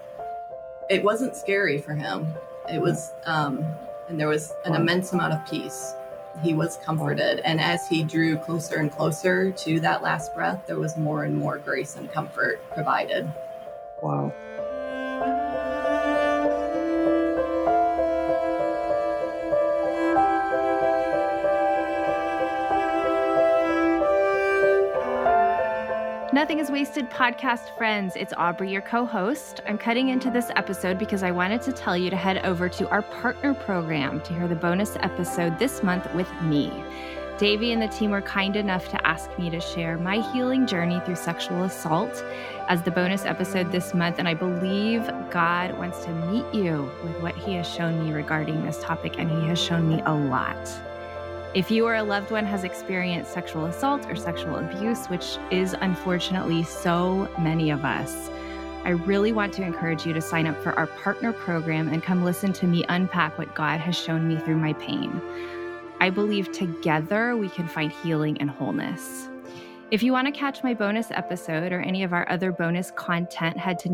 Speaker 5: It wasn't scary for him. It was, um, and there was an wow. immense amount of peace. He was comforted. Wow. And as he drew closer and closer to that last breath, there was more and more grace and comfort provided.
Speaker 4: Wow.
Speaker 3: Nothing is Wasted podcast friends. It's Aubrey, your co host. I'm cutting into this episode because I wanted to tell you to head over to our partner program to hear the bonus episode this month with me. Davey and the team were kind enough to ask me to share my healing journey through sexual assault as the bonus episode this month. And I believe God wants to meet you with what He has shown me regarding this topic, and He has shown me a lot. If you or a loved one has experienced sexual assault or sexual abuse, which is unfortunately so many of us, I really want to encourage you to sign up for our partner program and come listen to me unpack what God has shown me through my pain. I believe together we can find healing and wholeness. If you want to catch my bonus episode or any of our other bonus content, head to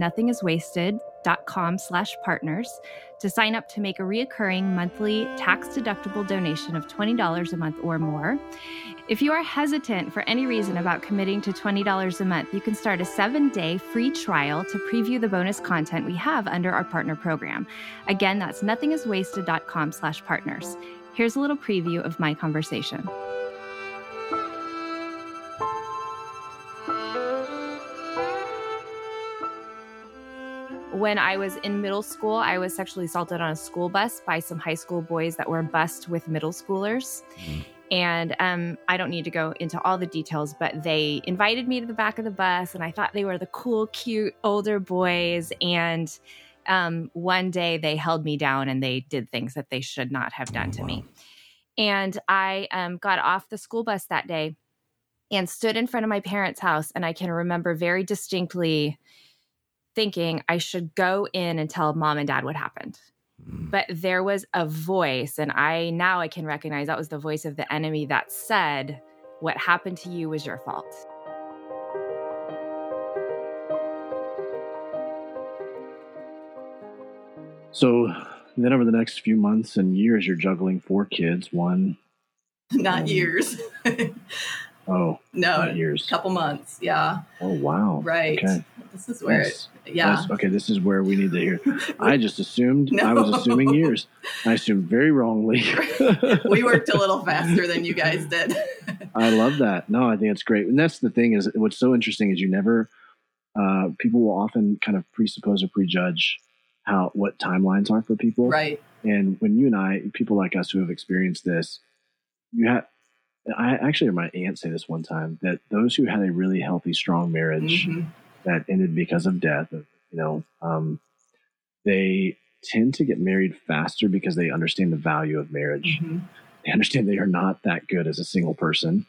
Speaker 3: nothingiswasted.com slash partners to sign up to make a reoccurring monthly tax-deductible donation of $20 a month or more. If you are hesitant for any reason about committing to $20 a month, you can start a seven-day free trial to preview the bonus content we have under our partner program. Again, that's nothingiswasted.com slash partners. Here's a little preview of my conversation. When I was in middle school, I was sexually assaulted on a school bus by some high school boys that were bussed with middle schoolers. Mm. And um, I don't need to go into all the details, but they invited me to the back of the bus, and I thought they were the cool, cute older boys. And um, one day they held me down and they did things that they should not have done to me. And I um, got off the school bus that day and stood in front of my parents' house. And I can remember very distinctly thinking I should go in and tell mom and dad what happened. Mm. But there was a voice, and I now I can recognize that was the voice of the enemy that said, What happened to you was your fault.
Speaker 4: So then over the next few months and years, you're juggling four kids, one.
Speaker 5: Not um, years.
Speaker 4: oh,
Speaker 5: no,
Speaker 4: years.
Speaker 5: A couple months. Yeah.
Speaker 4: Oh, wow.
Speaker 5: Right. Okay. This is where yes. it, yeah.
Speaker 4: Okay. This is where we need to hear. I just assumed, no. I was assuming years. I assumed very wrongly.
Speaker 5: we worked a little faster than you guys did.
Speaker 4: I love that. No, I think it's great. And that's the thing is what's so interesting is you never, uh, people will often kind of presuppose or prejudge how what timelines are for people.
Speaker 5: Right.
Speaker 4: And when you and I, people like us who have experienced this, you have. I actually heard my aunt say this one time that those who had a really healthy, strong marriage mm-hmm. That ended because of death, you know, um, they tend to get married faster because they understand the value of marriage. Mm-hmm. They understand they are not that good as a single person.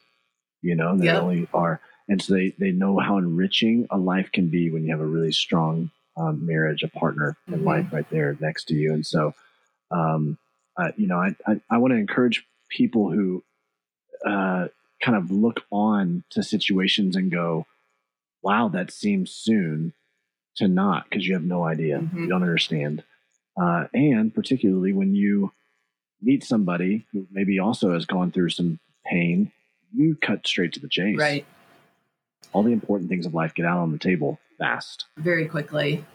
Speaker 4: You know, they yep. only are, and so they they know how enriching a life can be when you have a really strong um, marriage, a partner in mm-hmm. life right there next to you. And so, um, uh, you know, I, I, I want to encourage people who uh, kind of look on to situations and go, wow, that seems soon to not because you have no idea. Mm-hmm. You don't understand. Uh, and particularly when you meet somebody who maybe also has gone through some pain, you cut straight to the chase.
Speaker 5: Right.
Speaker 4: All the important things of life get out on the table fast.
Speaker 5: Very quickly.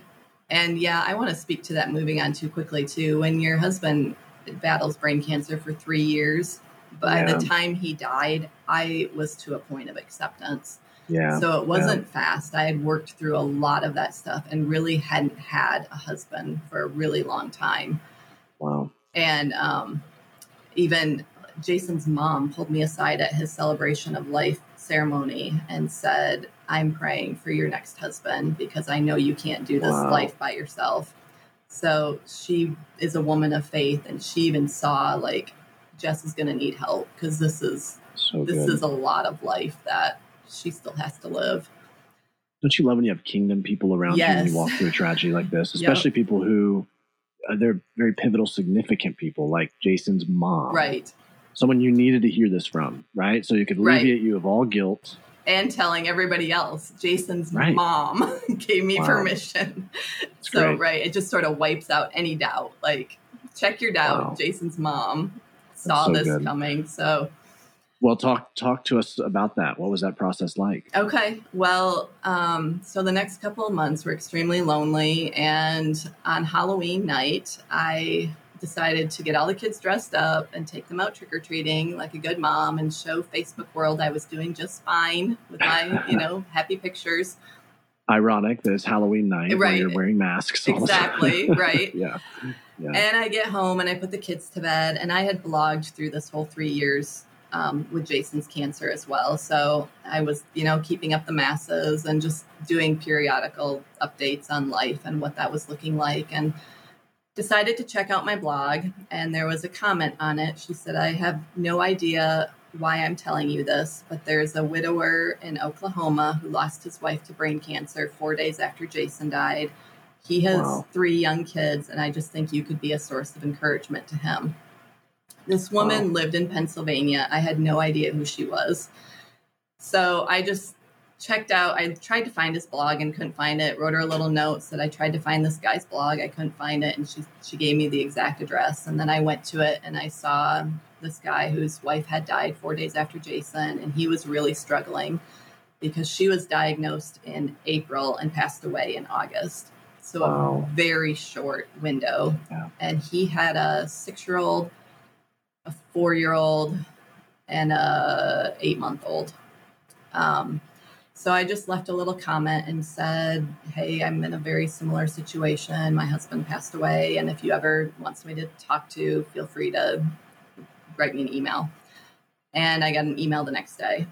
Speaker 5: And yeah, I want to speak to that moving on too quickly too. When your husband battles brain cancer for three years, by yeah. the time he died, I was to a point of acceptance.
Speaker 4: Yeah.
Speaker 5: So it wasn't yeah. fast. I had worked through a lot of that stuff and really hadn't had a husband for a really long time.
Speaker 4: Wow.
Speaker 5: And um, even Jason's mom pulled me aside at his celebration of life ceremony and said, I'm praying for your next husband because I know you can't do this wow. life by yourself. So she is a woman of faith and she even saw like Jess is going to need help because this is so this is a lot of life that she still has to live.
Speaker 4: Don't you love when you have kingdom people around yes. you when you walk through a tragedy like this, especially yep. people who uh, they're very pivotal, significant people like Jason's mom,
Speaker 5: right?
Speaker 4: someone you needed to hear this from, right? So you could alleviate right. you of all guilt.
Speaker 5: And telling everybody else, Jason's right. mom gave me wow. permission. That's so, great. right, it just sort of wipes out any doubt. Like, check your doubt. Wow. Jason's mom saw so this good. coming. So,
Speaker 4: well, talk talk to us about that. What was that process like?
Speaker 5: Okay. Well, um, so the next couple of months were extremely lonely, and on Halloween night, I decided to get all the kids dressed up and take them out trick or treating like a good mom and show Facebook world I was doing just fine with my, you know, happy pictures.
Speaker 4: Ironic that it's Halloween night right. you're wearing masks.
Speaker 5: Exactly, right.
Speaker 4: yeah. yeah.
Speaker 5: And I get home and I put the kids to bed and I had blogged through this whole three years um, with Jason's cancer as well. So I was, you know, keeping up the masses and just doing periodical updates on life and what that was looking like. And decided to check out my blog, and there was a comment on it. She said, I have no idea why I'm telling you this, but there's a widower in Oklahoma who lost his wife to brain cancer four days after Jason died. He has wow. three young kids, and I just think you could be a source of encouragement to him. This woman wow. lived in Pennsylvania. I had no idea who she was. So I just checked out i tried to find his blog and couldn't find it wrote her a little note said i tried to find this guy's blog i couldn't find it and she, she gave me the exact address and then i went to it and i saw this guy whose wife had died four days after jason and he was really struggling because she was diagnosed in april and passed away in august so wow. a very short window yeah. and he had a six year old a four year old and a eight month old um, so I just left a little comment and said, Hey, I'm in a very similar situation. My husband passed away. And if you ever want somebody to talk to, feel free to write me an email. And I got an email the next day.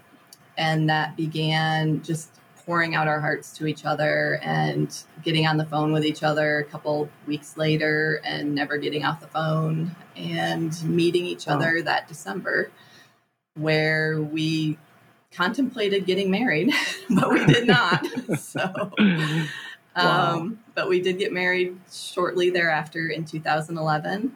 Speaker 5: And that began just pouring out our hearts to each other and getting on the phone with each other a couple weeks later and never getting off the phone and meeting each other that December, where we contemplated getting married, but we did not. so, wow. um, but we did get married shortly thereafter in 2011.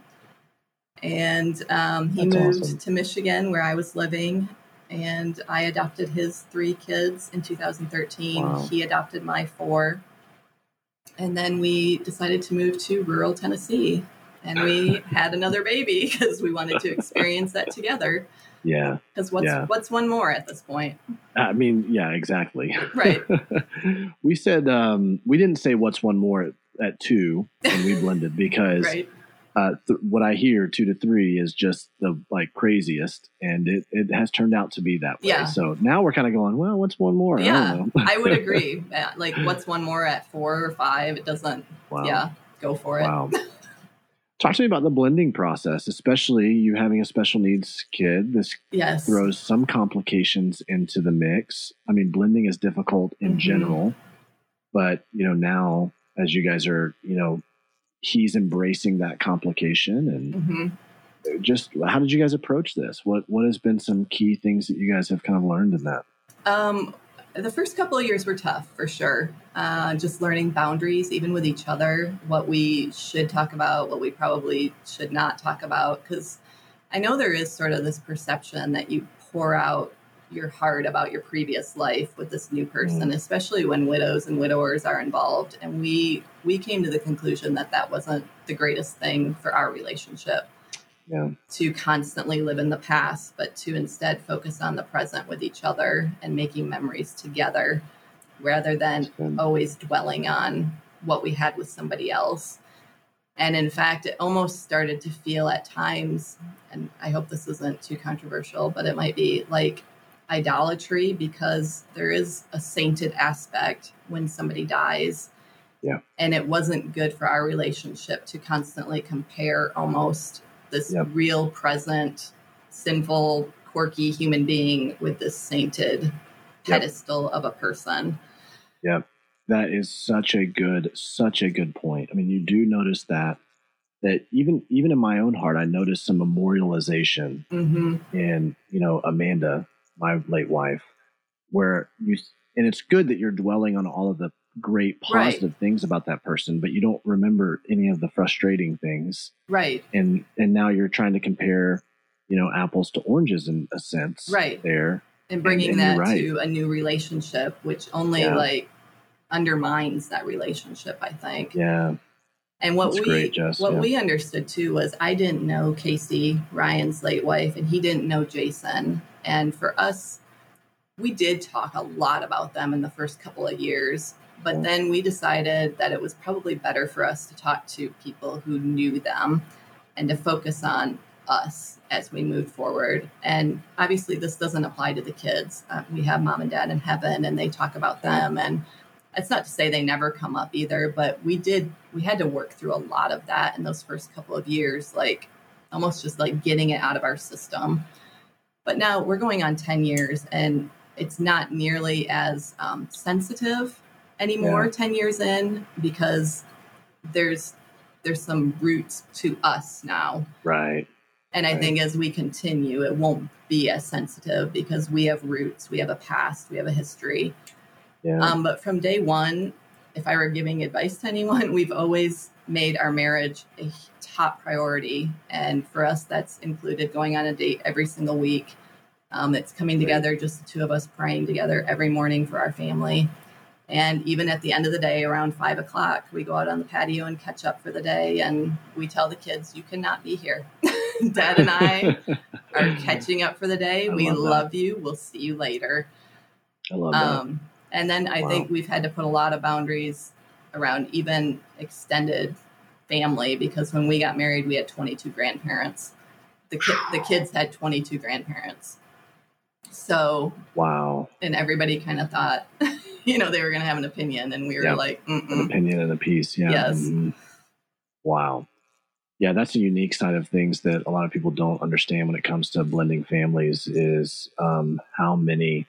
Speaker 5: And um, he That's moved awesome. to Michigan, where I was living, and I adopted his three kids in 2013. Wow. He adopted my four. And then we decided to move to rural Tennessee and we had another baby because we wanted to experience that together.
Speaker 4: Yeah.
Speaker 5: Because what's yeah. what's one more at this point?
Speaker 4: I mean, yeah, exactly.
Speaker 5: Right.
Speaker 4: we said um, we didn't say what's one more at, at two when we blended because right. Uh, th- what I hear two to three is just the like craziest, and it, it has turned out to be that way. Yeah. So now we're kind of going, well, what's one more?
Speaker 5: Yeah, I, I would agree. Like, what's one more at four or five? It doesn't. Wow. Yeah, go for it. Wow.
Speaker 4: Talk to me about the blending process, especially you having a special needs kid. This
Speaker 5: yes.
Speaker 4: throws some complications into the mix. I mean, blending is difficult in mm-hmm. general, but you know, now as you guys are, you know, he's embracing that complication and mm-hmm. just how did you guys approach this? What what has been some key things that you guys have kind of learned in that?
Speaker 5: Um, the first couple of years were tough for sure. Uh, just learning boundaries, even with each other, what we should talk about, what we probably should not talk about. Because I know there is sort of this perception that you pour out your heart about your previous life with this new person, mm. especially when widows and widowers are involved. And we we came to the conclusion that that wasn't the greatest thing for our relationship
Speaker 4: yeah.
Speaker 5: to constantly live in the past, but to instead focus on the present with each other and making memories together rather than always dwelling on what we had with somebody else. And in fact, it almost started to feel at times, and I hope this isn't too controversial, but it might be like idolatry because there is a sainted aspect when somebody dies.
Speaker 4: Yeah.
Speaker 5: And it wasn't good for our relationship to constantly compare almost this yep. real present sinful quirky human being with this sainted pedestal yep. of a person
Speaker 4: yep that is such a good such a good point i mean you do notice that that even even in my own heart i noticed some memorialization mm-hmm. in you know amanda my late wife where you and it's good that you're dwelling on all of the great positive right. things about that person but you don't remember any of the frustrating things
Speaker 5: right
Speaker 4: and and now you're trying to compare you know apples to oranges in a sense
Speaker 5: right
Speaker 4: there
Speaker 5: and bringing and, and that right. to a new relationship which only yeah. like undermines that relationship i think
Speaker 4: yeah
Speaker 5: and what That's we great, Jess, what yeah. we understood too was I didn't know Casey, Ryan's late wife, and he didn't know Jason. And for us, we did talk a lot about them in the first couple of years. But then we decided that it was probably better for us to talk to people who knew them and to focus on us as we moved forward. And obviously, this doesn't apply to the kids. Uh, we have mom and dad in heaven, and they talk about them. And it's not to say they never come up either, but we did, we had to work through a lot of that in those first couple of years, like almost just like getting it out of our system. But now we're going on 10 years, and it's not nearly as um, sensitive anymore yeah. 10 years in because there's there's some roots to us now
Speaker 4: right
Speaker 5: and i right. think as we continue it won't be as sensitive because we have roots we have a past we have a history yeah. um, but from day one if i were giving advice to anyone we've always made our marriage a top priority and for us that's included going on a date every single week um, it's coming together just the two of us praying together every morning for our family and even at the end of the day, around five o'clock, we go out on the patio and catch up for the day. And we tell the kids, you cannot be here. Dad and I are catching up for the day. I we love, love you. We'll see you later.
Speaker 4: I love um,
Speaker 5: that. And then I wow. think we've had to put a lot of boundaries around even extended family because when we got married, we had 22 grandparents. The, ki- the kids had 22 grandparents. So,
Speaker 4: wow.
Speaker 5: And everybody kind of thought, you know, they were going to have an opinion, and we were yeah. like, Mm-mm.
Speaker 4: an opinion and a piece. Yeah.
Speaker 5: Yes. Mm-hmm.
Speaker 4: Wow. Yeah, that's a unique side of things that a lot of people don't understand when it comes to blending families is um, how many,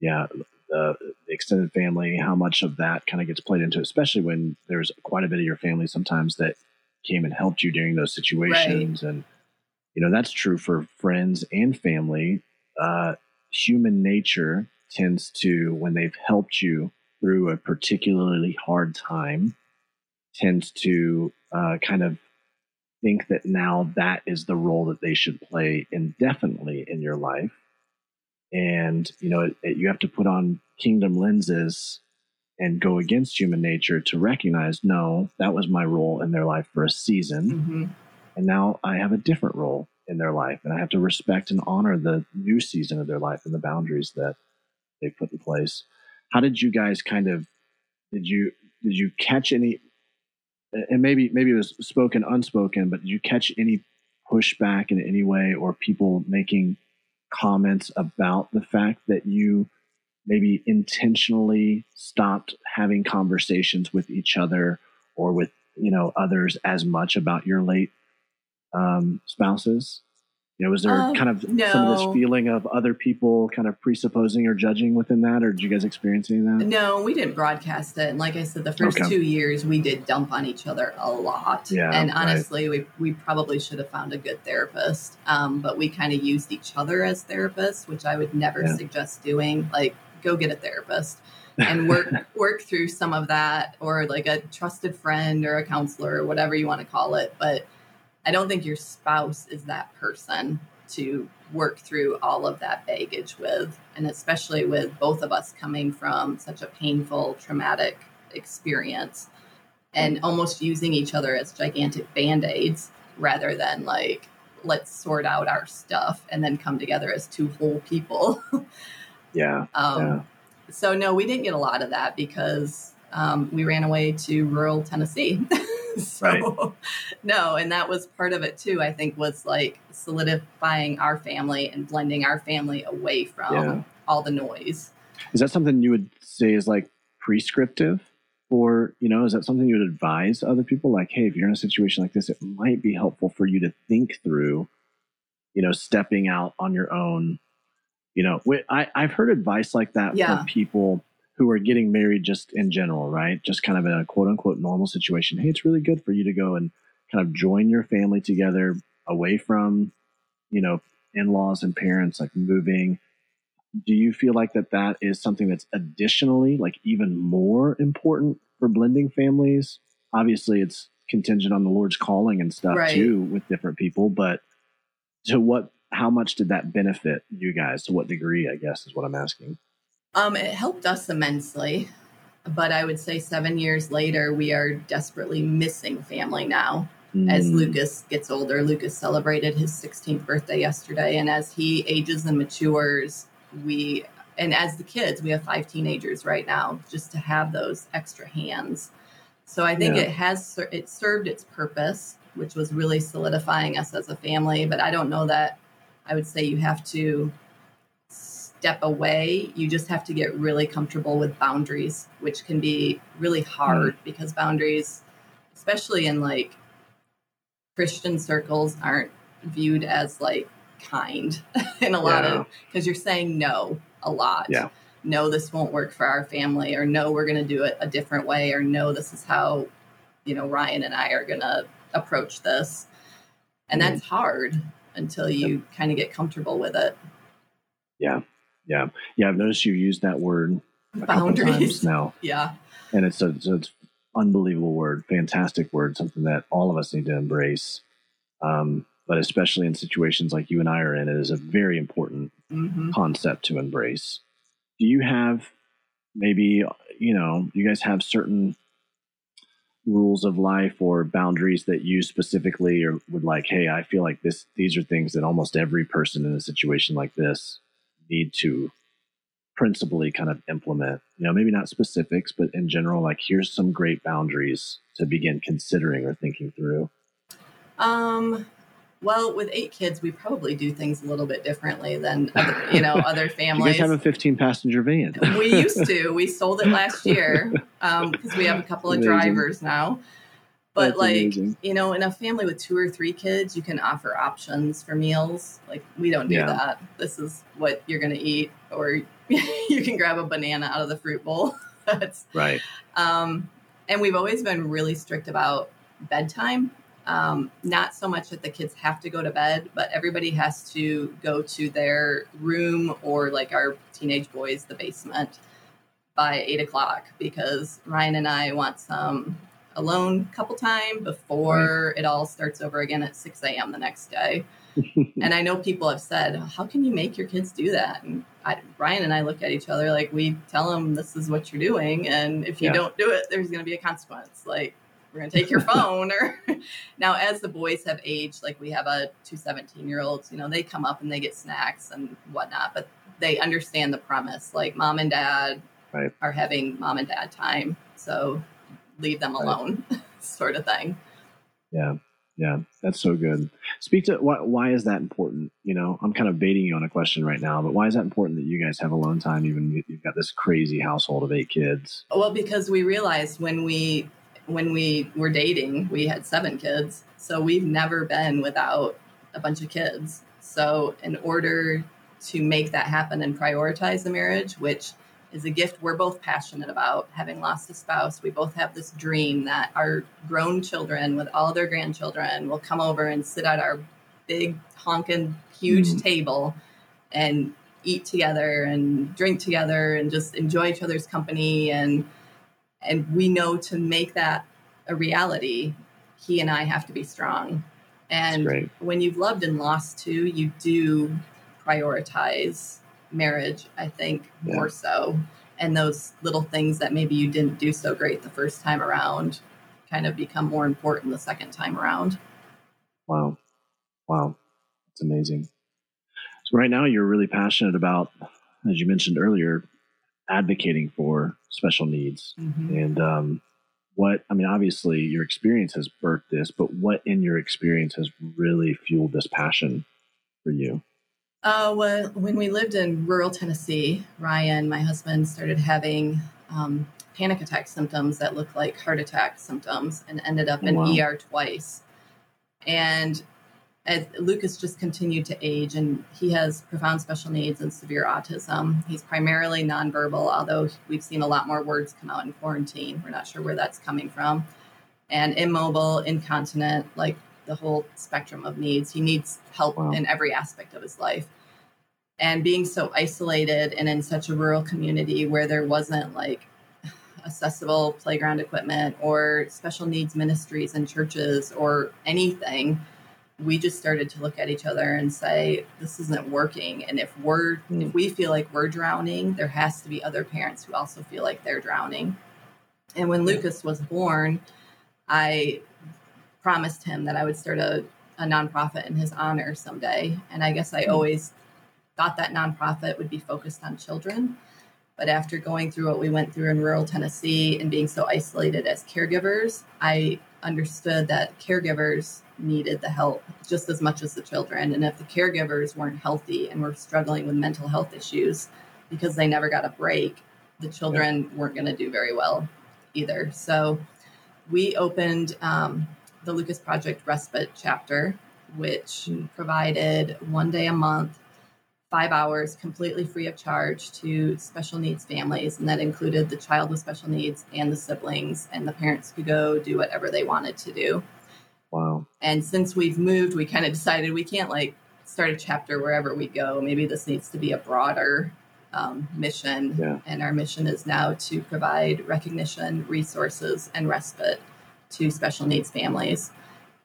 Speaker 4: yeah, the, extended family, how much of that kind of gets played into, especially when there's quite a bit of your family sometimes that came and helped you during those situations. Right. And, you know, that's true for friends and family. Uh, human nature tends to, when they've helped you through a particularly hard time, tends to uh, kind of think that now that is the role that they should play indefinitely in your life. And, you know, it, it, you have to put on kingdom lenses and go against human nature to recognize no, that was my role in their life for a season. Mm-hmm. And now I have a different role in their life. And I have to respect and honor the new season of their life and the boundaries that they put in place. How did you guys kind of did you did you catch any and maybe maybe it was spoken unspoken, but did you catch any pushback in any way or people making comments about the fact that you maybe intentionally stopped having conversations with each other or with you know others as much about your late um, spouses you know, was there um, kind of no. some of this feeling of other people kind of presupposing or judging within that, or did you guys experience any of that?
Speaker 5: No, we didn't broadcast it. And like I said, the first okay. two years we did dump on each other a lot. Yeah, and honestly, right. we, we probably should have found a good therapist. Um, but we kind of used each other as therapists, which I would never yeah. suggest doing. Like, go get a therapist and work work through some of that, or like a trusted friend or a counselor or whatever you want to call it. But I don't think your spouse is that person to work through all of that baggage with. And especially with both of us coming from such a painful, traumatic experience and almost using each other as gigantic band aids rather than like, let's sort out our stuff and then come together as two whole people.
Speaker 4: yeah, um, yeah.
Speaker 5: So, no, we didn't get a lot of that because um, we ran away to rural Tennessee. so right. no, and that was part of it too, I think was like solidifying our family and blending our family away from yeah. all the noise.
Speaker 4: Is that something you would say is like prescriptive? Or, you know, is that something you would advise other people? Like, hey, if you're in a situation like this, it might be helpful for you to think through, you know, stepping out on your own. You know, I, I've heard advice like that yeah. from people who are getting married just in general, right? Just kind of in a quote unquote normal situation. Hey, it's really good for you to go and kind of join your family together away from, you know, in laws and parents, like moving. Do you feel like that that is something that's additionally, like even more important for blending families? Obviously, it's contingent on the Lord's calling and stuff right. too with different people, but to what, how much did that benefit you guys? To what degree, I guess, is what I'm asking.
Speaker 5: Um, it helped us immensely, but I would say seven years later, we are desperately missing family now. Mm. As Lucas gets older, Lucas celebrated his 16th birthday yesterday, and as he ages and matures, we and as the kids, we have five teenagers right now, just to have those extra hands. So I think yeah. it has it served its purpose, which was really solidifying us as a family. But I don't know that I would say you have to step away, you just have to get really comfortable with boundaries, which can be really hard mm. because boundaries, especially in like Christian circles, aren't viewed as like kind in a lot of because you're saying no a lot.
Speaker 4: Yeah.
Speaker 5: No, this won't work for our family, or no, we're going to do it a different way, or no, this is how, you know, Ryan and I are going to approach this. And mm. that's hard until you kind of get comfortable with it.
Speaker 4: Yeah. Yeah, yeah. I've noticed you use that word a Boundaries. couple times now.
Speaker 5: Yeah,
Speaker 4: and it's a it's, it's unbelievable word, fantastic word, something that all of us need to embrace. Um, but especially in situations like you and I are in, it is a very important mm-hmm. concept to embrace. Do you have maybe you know you guys have certain rules of life or boundaries that you specifically or would like hey i feel like this these are things that almost every person in a situation like this need to principally kind of implement you know maybe not specifics but in general like here's some great boundaries to begin considering or thinking through.
Speaker 5: Um well with eight kids we probably do things a little bit differently than other, you know other families
Speaker 4: you guys have a 15 passenger van.
Speaker 5: We used to. We sold it last year because um, we have a couple of Amazing. drivers now but That's like amazing. you know in a family with two or three kids you can offer options for meals. Like we don't do yeah. that. This is what you're going to eat or you can grab a banana out of the fruit bowl.
Speaker 4: That's right.
Speaker 5: um, and we've always been really strict about bedtime. Um, not so much that the kids have to go to bed but everybody has to go to their room or like our teenage boys the basement by eight o'clock because ryan and i want some alone a couple time before it all starts over again at 6 a.m. the next day. and I know people have said, "How can you make your kids do that?" And I, Ryan and I look at each other like we tell them, "This is what you're doing, and if you yeah. don't do it, there's going to be a consequence." Like we're going to take your phone. Or now, as the boys have aged, like we have a two 17 year olds, you know, they come up and they get snacks and whatnot, but they understand the premise. Like mom and dad right. are having mom and dad time, so leave them alone, right. sort of thing.
Speaker 4: Yeah. Yeah, that's so good. Speak to why, why is that important? You know, I'm kind of baiting you on a question right now, but why is that important that you guys have alone time? Even you've got this crazy household of eight kids.
Speaker 5: Well, because we realized when we when we were dating, we had seven kids, so we've never been without a bunch of kids. So, in order to make that happen and prioritize the marriage, which is a gift we're both passionate about. Having lost a spouse, we both have this dream that our grown children, with all their grandchildren, will come over and sit at our big, honking, huge mm. table and eat together and drink together and just enjoy each other's company. And and we know to make that a reality, he and I have to be strong. And when you've loved and lost too, you do prioritize marriage, I think, yeah. more so. And those little things that maybe you didn't do so great the first time around kind of become more important the second time around.
Speaker 4: Wow. Wow. It's amazing. So, right now, you're really passionate about, as you mentioned earlier, advocating for special needs. Mm-hmm. And um, what, I mean, obviously, your experience has birthed this, but what in your experience has really fueled this passion for you?
Speaker 5: Uh, well, when we lived in rural Tennessee, Ryan, my husband, started having um, panic attack symptoms that looked like heart attack symptoms and ended up in wow. ER twice. And as Lucas just continued to age, and he has profound special needs and severe autism. He's primarily nonverbal, although we've seen a lot more words come out in quarantine. We're not sure where that's coming from. And immobile, incontinent, like the whole spectrum of needs. He needs help wow. in every aspect of his life. And being so isolated and in such a rural community where there wasn't like accessible playground equipment or special needs ministries and churches or anything, we just started to look at each other and say, this isn't working. And if we're, mm. if we feel like we're drowning, there has to be other parents who also feel like they're drowning. And when Lucas was born, I promised him that I would start a, a nonprofit in his honor someday. And I guess I mm. always thought that nonprofit would be focused on children. But after going through what we went through in rural Tennessee and being so isolated as caregivers, I understood that caregivers needed the help just as much as the children. And if the caregivers weren't healthy and were struggling with mental health issues because they never got a break, the children weren't going to do very well either. So we opened um, the Lucas Project Respite chapter, which provided one day a month, five hours completely free of charge to special needs families. And that included the child with special needs and the siblings, and the parents could go do whatever they wanted to do.
Speaker 4: Wow.
Speaker 5: And since we've moved, we kind of decided we can't like start a chapter wherever we go. Maybe this needs to be a broader um, mission. Yeah. And our mission is now to provide recognition, resources, and respite to special needs families.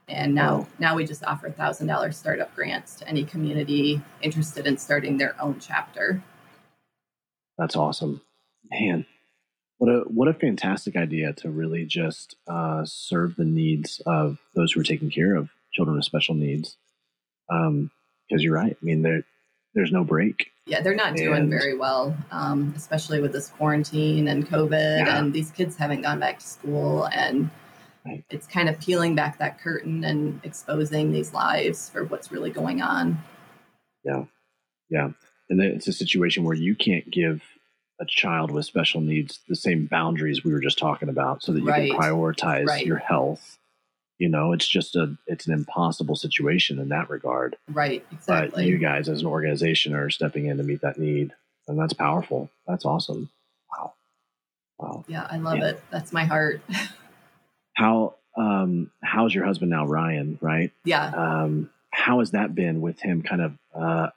Speaker 5: And now, now we just offer thousand dollar startup grants to any community interested in starting their own chapter.
Speaker 4: That's awesome, man. What a what a fantastic idea to really just uh, serve the needs of those who are taking care of children with special needs. Because um, you're right. I mean, there there's no break.
Speaker 5: Yeah, they're not doing and, very well, um, especially with this quarantine and COVID, yeah. and these kids haven't gone back to school and. It's kind of peeling back that curtain and exposing these lives for what's really going on.
Speaker 4: Yeah. Yeah. And it's a situation where you can't give a child with special needs the same boundaries we were just talking about so that you right. can prioritize right. your health. You know, it's just a it's an impossible situation in that regard.
Speaker 5: Right, exactly.
Speaker 4: But you guys as an organization are stepping in to meet that need. And that's powerful. That's awesome. Wow.
Speaker 5: Wow. Yeah, I love yeah. it. That's my heart.
Speaker 4: how um, how's your husband now, Ryan? Right?
Speaker 5: Yeah.
Speaker 4: Um, how has that been with him kind of uh,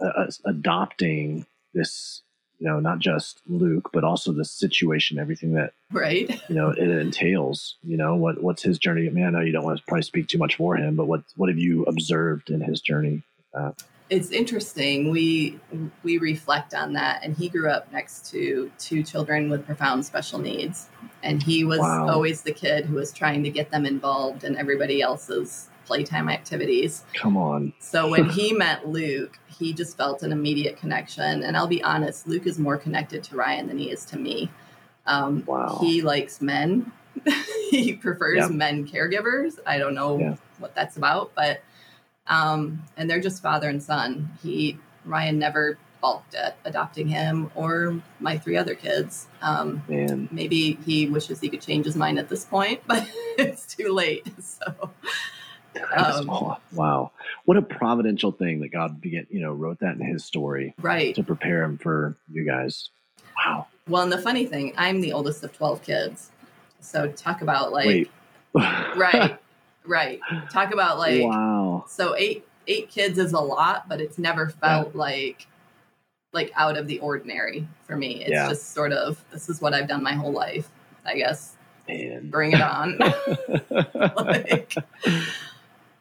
Speaker 4: uh, adopting this you know, not just Luke, but also the situation, everything that
Speaker 5: right,
Speaker 4: you know, it entails. You know, what what's his journey? I mean, I know you don't want to probably speak too much for him, but what what have you observed in his journey? Uh,
Speaker 5: it's interesting. We we reflect on that, and he grew up next to two children with profound special needs, and he was wow. always the kid who was trying to get them involved in everybody else's playtime activities.
Speaker 4: Come on.
Speaker 5: So when he met Luke, he just felt an immediate connection. And I'll be honest, Luke is more connected to Ryan than he is to me. Um, wow. He likes men. he prefers yep. men caregivers. I don't know yeah. what that's about, but um, and they're just father and son. He Ryan never balked at adopting him or my three other kids. Um, Maybe he wishes he could change his mind at this point, but it's too late. So
Speaker 4: um, wow. What a providential thing that God began, you know, wrote that in his story.
Speaker 5: Right.
Speaker 4: To prepare him for you guys. Wow.
Speaker 5: Well, and the funny thing, I'm the oldest of 12 kids. So talk about like, right, right. Talk about like,
Speaker 4: wow.
Speaker 5: So eight, eight kids is a lot, but it's never felt yeah. like, like out of the ordinary for me. It's yeah. just sort of, this is what I've done my whole life, I guess. Man. Bring it on.
Speaker 4: like,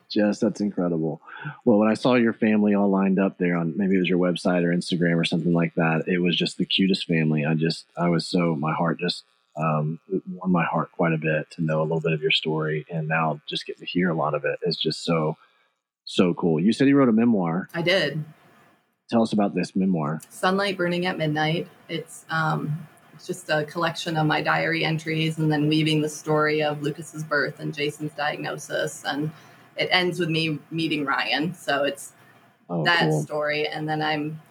Speaker 4: Jess, that's incredible. Well, when I saw your family all lined up there on maybe it was your website or Instagram or something like that, it was just the cutest family. I just, I was so, my heart just um, warmed my heart quite a bit to know a little bit of your story. And now just get to hear a lot of it is just so, so cool. You said you wrote a memoir.
Speaker 5: I did.
Speaker 4: Tell us about this memoir.
Speaker 5: Sunlight Burning at Midnight. It's, um, it's just a collection of my diary entries and then weaving the story of Lucas's birth and Jason's diagnosis and it ends with me meeting Ryan. So it's oh, that cool. story. And then I'm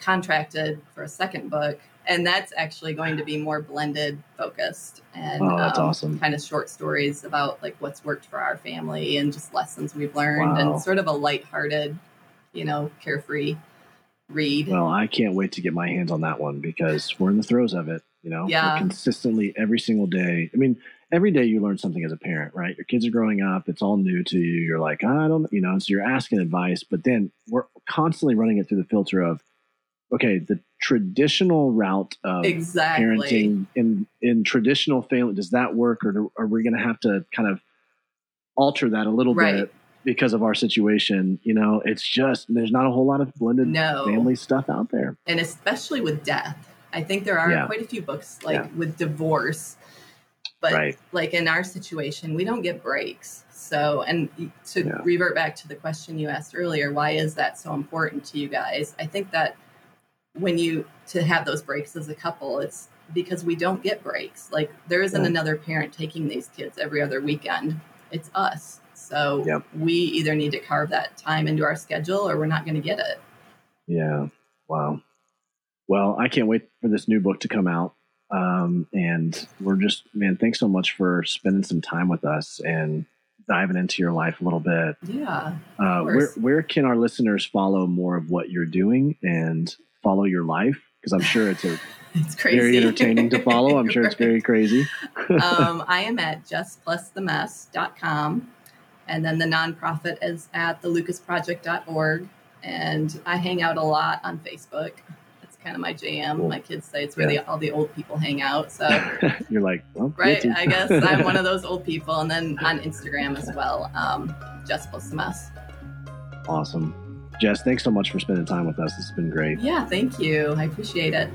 Speaker 5: contracted for a second book. And that's actually going to be more blended focused and
Speaker 4: oh, um, awesome.
Speaker 5: kind of short stories about like what's worked for our family and just lessons we've learned wow. and sort of a lighthearted, you know, carefree read.
Speaker 4: Well, I can't wait to get my hands on that one because we're in the throes of it. You know,
Speaker 5: yeah.
Speaker 4: We're consistently every single day. I mean, every day you learn something as a parent, right? Your kids are growing up, it's all new to you. You're like, I don't, you know, so you're asking advice, but then we're constantly running it through the filter of, okay, the traditional route of
Speaker 5: exactly.
Speaker 4: parenting in in traditional family does that work, or do, are we going to have to kind of alter that a little right. bit because of our situation? You know, it's just there's not a whole lot of blended no. family stuff out there,
Speaker 5: and especially with death. I think there are yeah. quite a few books like yeah. with divorce but right. like in our situation, we don't get breaks. So, and to yeah. revert back to the question you asked earlier, why is that so important to you guys? I think that when you to have those breaks as a couple, it's because we don't get breaks. Like there isn't yeah. another parent taking these kids every other weekend. It's us. So yep. we either need to carve that time into our schedule or we're not going to get it.
Speaker 4: Yeah. Wow. Well, I can't wait for this new book to come out. Um, and we're just, man, thanks so much for spending some time with us and diving into your life a little bit.
Speaker 5: Yeah.
Speaker 4: Uh, where, where can our listeners follow more of what you're doing and follow your life? Because I'm sure it's a
Speaker 5: it's crazy.
Speaker 4: very entertaining to follow. I'm sure it's very crazy.
Speaker 5: um, I am at justplusthemess.com. And then the nonprofit is at thelucasproject.org. And I hang out a lot on Facebook That's kind of my jam. Cool. My kids say it's where yeah. the, all the old people hang out. So
Speaker 4: you're like, well,
Speaker 5: right? I guess I'm one of those old people. And then on Instagram as well, um, Jess plus the mess.
Speaker 4: Awesome, Jess. Thanks so much for spending time with us. This has been great.
Speaker 5: Yeah, thank you. I appreciate it.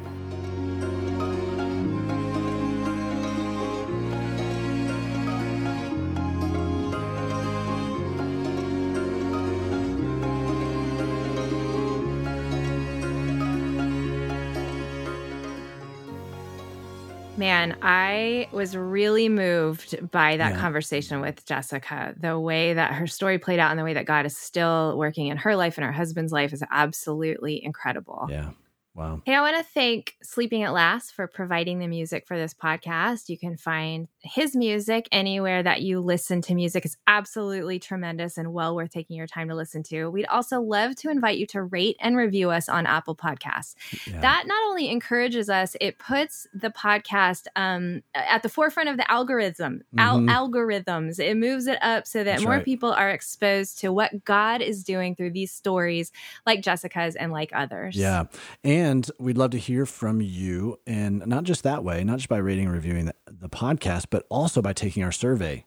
Speaker 3: Man, I was really moved by that yeah. conversation with Jessica. The way that her story played out and the way that God is still working in her life and her husband's life is absolutely incredible.
Speaker 1: Yeah. Wow.
Speaker 3: Hey, I want to thank Sleeping at Last for providing the music for this podcast. You can find his music anywhere that you listen to music. It's absolutely tremendous and well worth taking your time to listen to. We'd also love to invite you to rate and review us on Apple Podcasts. Yeah. That not only encourages us, it puts the podcast um, at the forefront of the algorithm mm-hmm. al- algorithms. It moves it up so that That's more right. people are exposed to what God is doing through these stories, like Jessica's and like others.
Speaker 1: Yeah, and And we'd love to hear from you, and not just that way, not just by rating and reviewing the, the podcast, but also by taking our survey.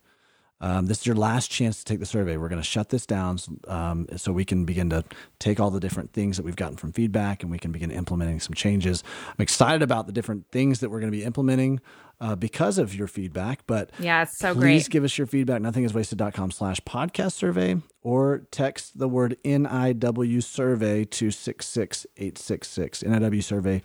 Speaker 1: Um, this is your last chance to take the survey. We're going to shut this down um, so we can begin to take all the different things that we've gotten from feedback and we can begin implementing some changes. I'm excited about the different things that we're going to be implementing uh, because of your feedback. But
Speaker 3: yeah, it's so
Speaker 1: please
Speaker 3: great.
Speaker 1: give us your feedback. Nothingiswasted.com slash podcast survey or text the word NIW survey to 66866. NIW survey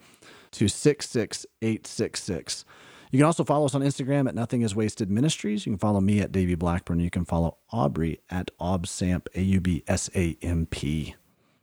Speaker 1: to 66866. You can also follow us on Instagram at Nothing Is Wasted Ministries. You can follow me at Davey Blackburn. You can follow Aubrey at Aubsamp, A U B S A M P.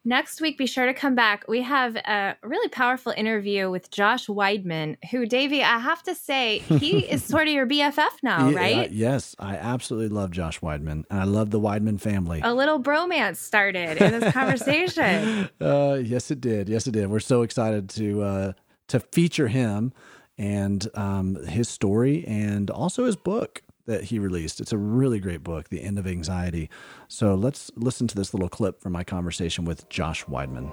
Speaker 3: Next week, be sure to come back. We have a really powerful interview with Josh Weidmann, who, Davey, I have to say, he is sort of your BFF now, right?
Speaker 1: Uh, yes, I absolutely love Josh Weidmann, and I love the Weidmann family.
Speaker 3: A little bromance started in this conversation.
Speaker 1: uh, yes, it did. Yes, it did. We're so excited to uh, to feature him and um, his story and also his book that he released. It's a really great book, The End of Anxiety. So let's listen to this little clip from my conversation with Josh Weidmann.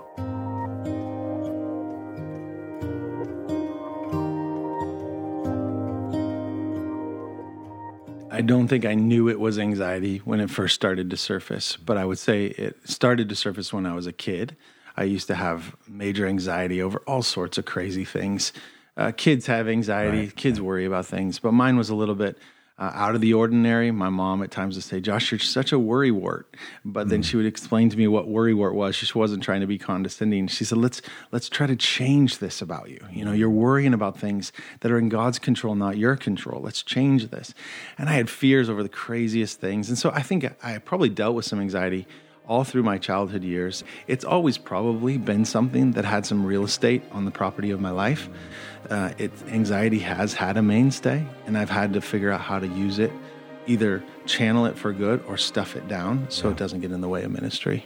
Speaker 7: I don't think I knew it was anxiety when it first started to surface, but I would say it started to surface when I was a kid. I used to have major anxiety over all sorts of crazy things uh, kids have anxiety, right. kids worry about things, but mine was a little bit uh, out of the ordinary. My mom at times would say, Josh, you're such a worry wart. But mm. then she would explain to me what worry wart was. She wasn't trying to be condescending. She said, let's, let's try to change this about you. You know, you're worrying about things that are in God's control, not your control. Let's change this. And I had fears over the craziest things. And so I think I probably dealt with some anxiety all through my childhood years. It's always probably been something that had some real estate on the property of my life. Uh, it, anxiety has had a mainstay, and I've had to figure out how to use it, either channel it for good or stuff it down so yeah. it doesn't get in the way of ministry.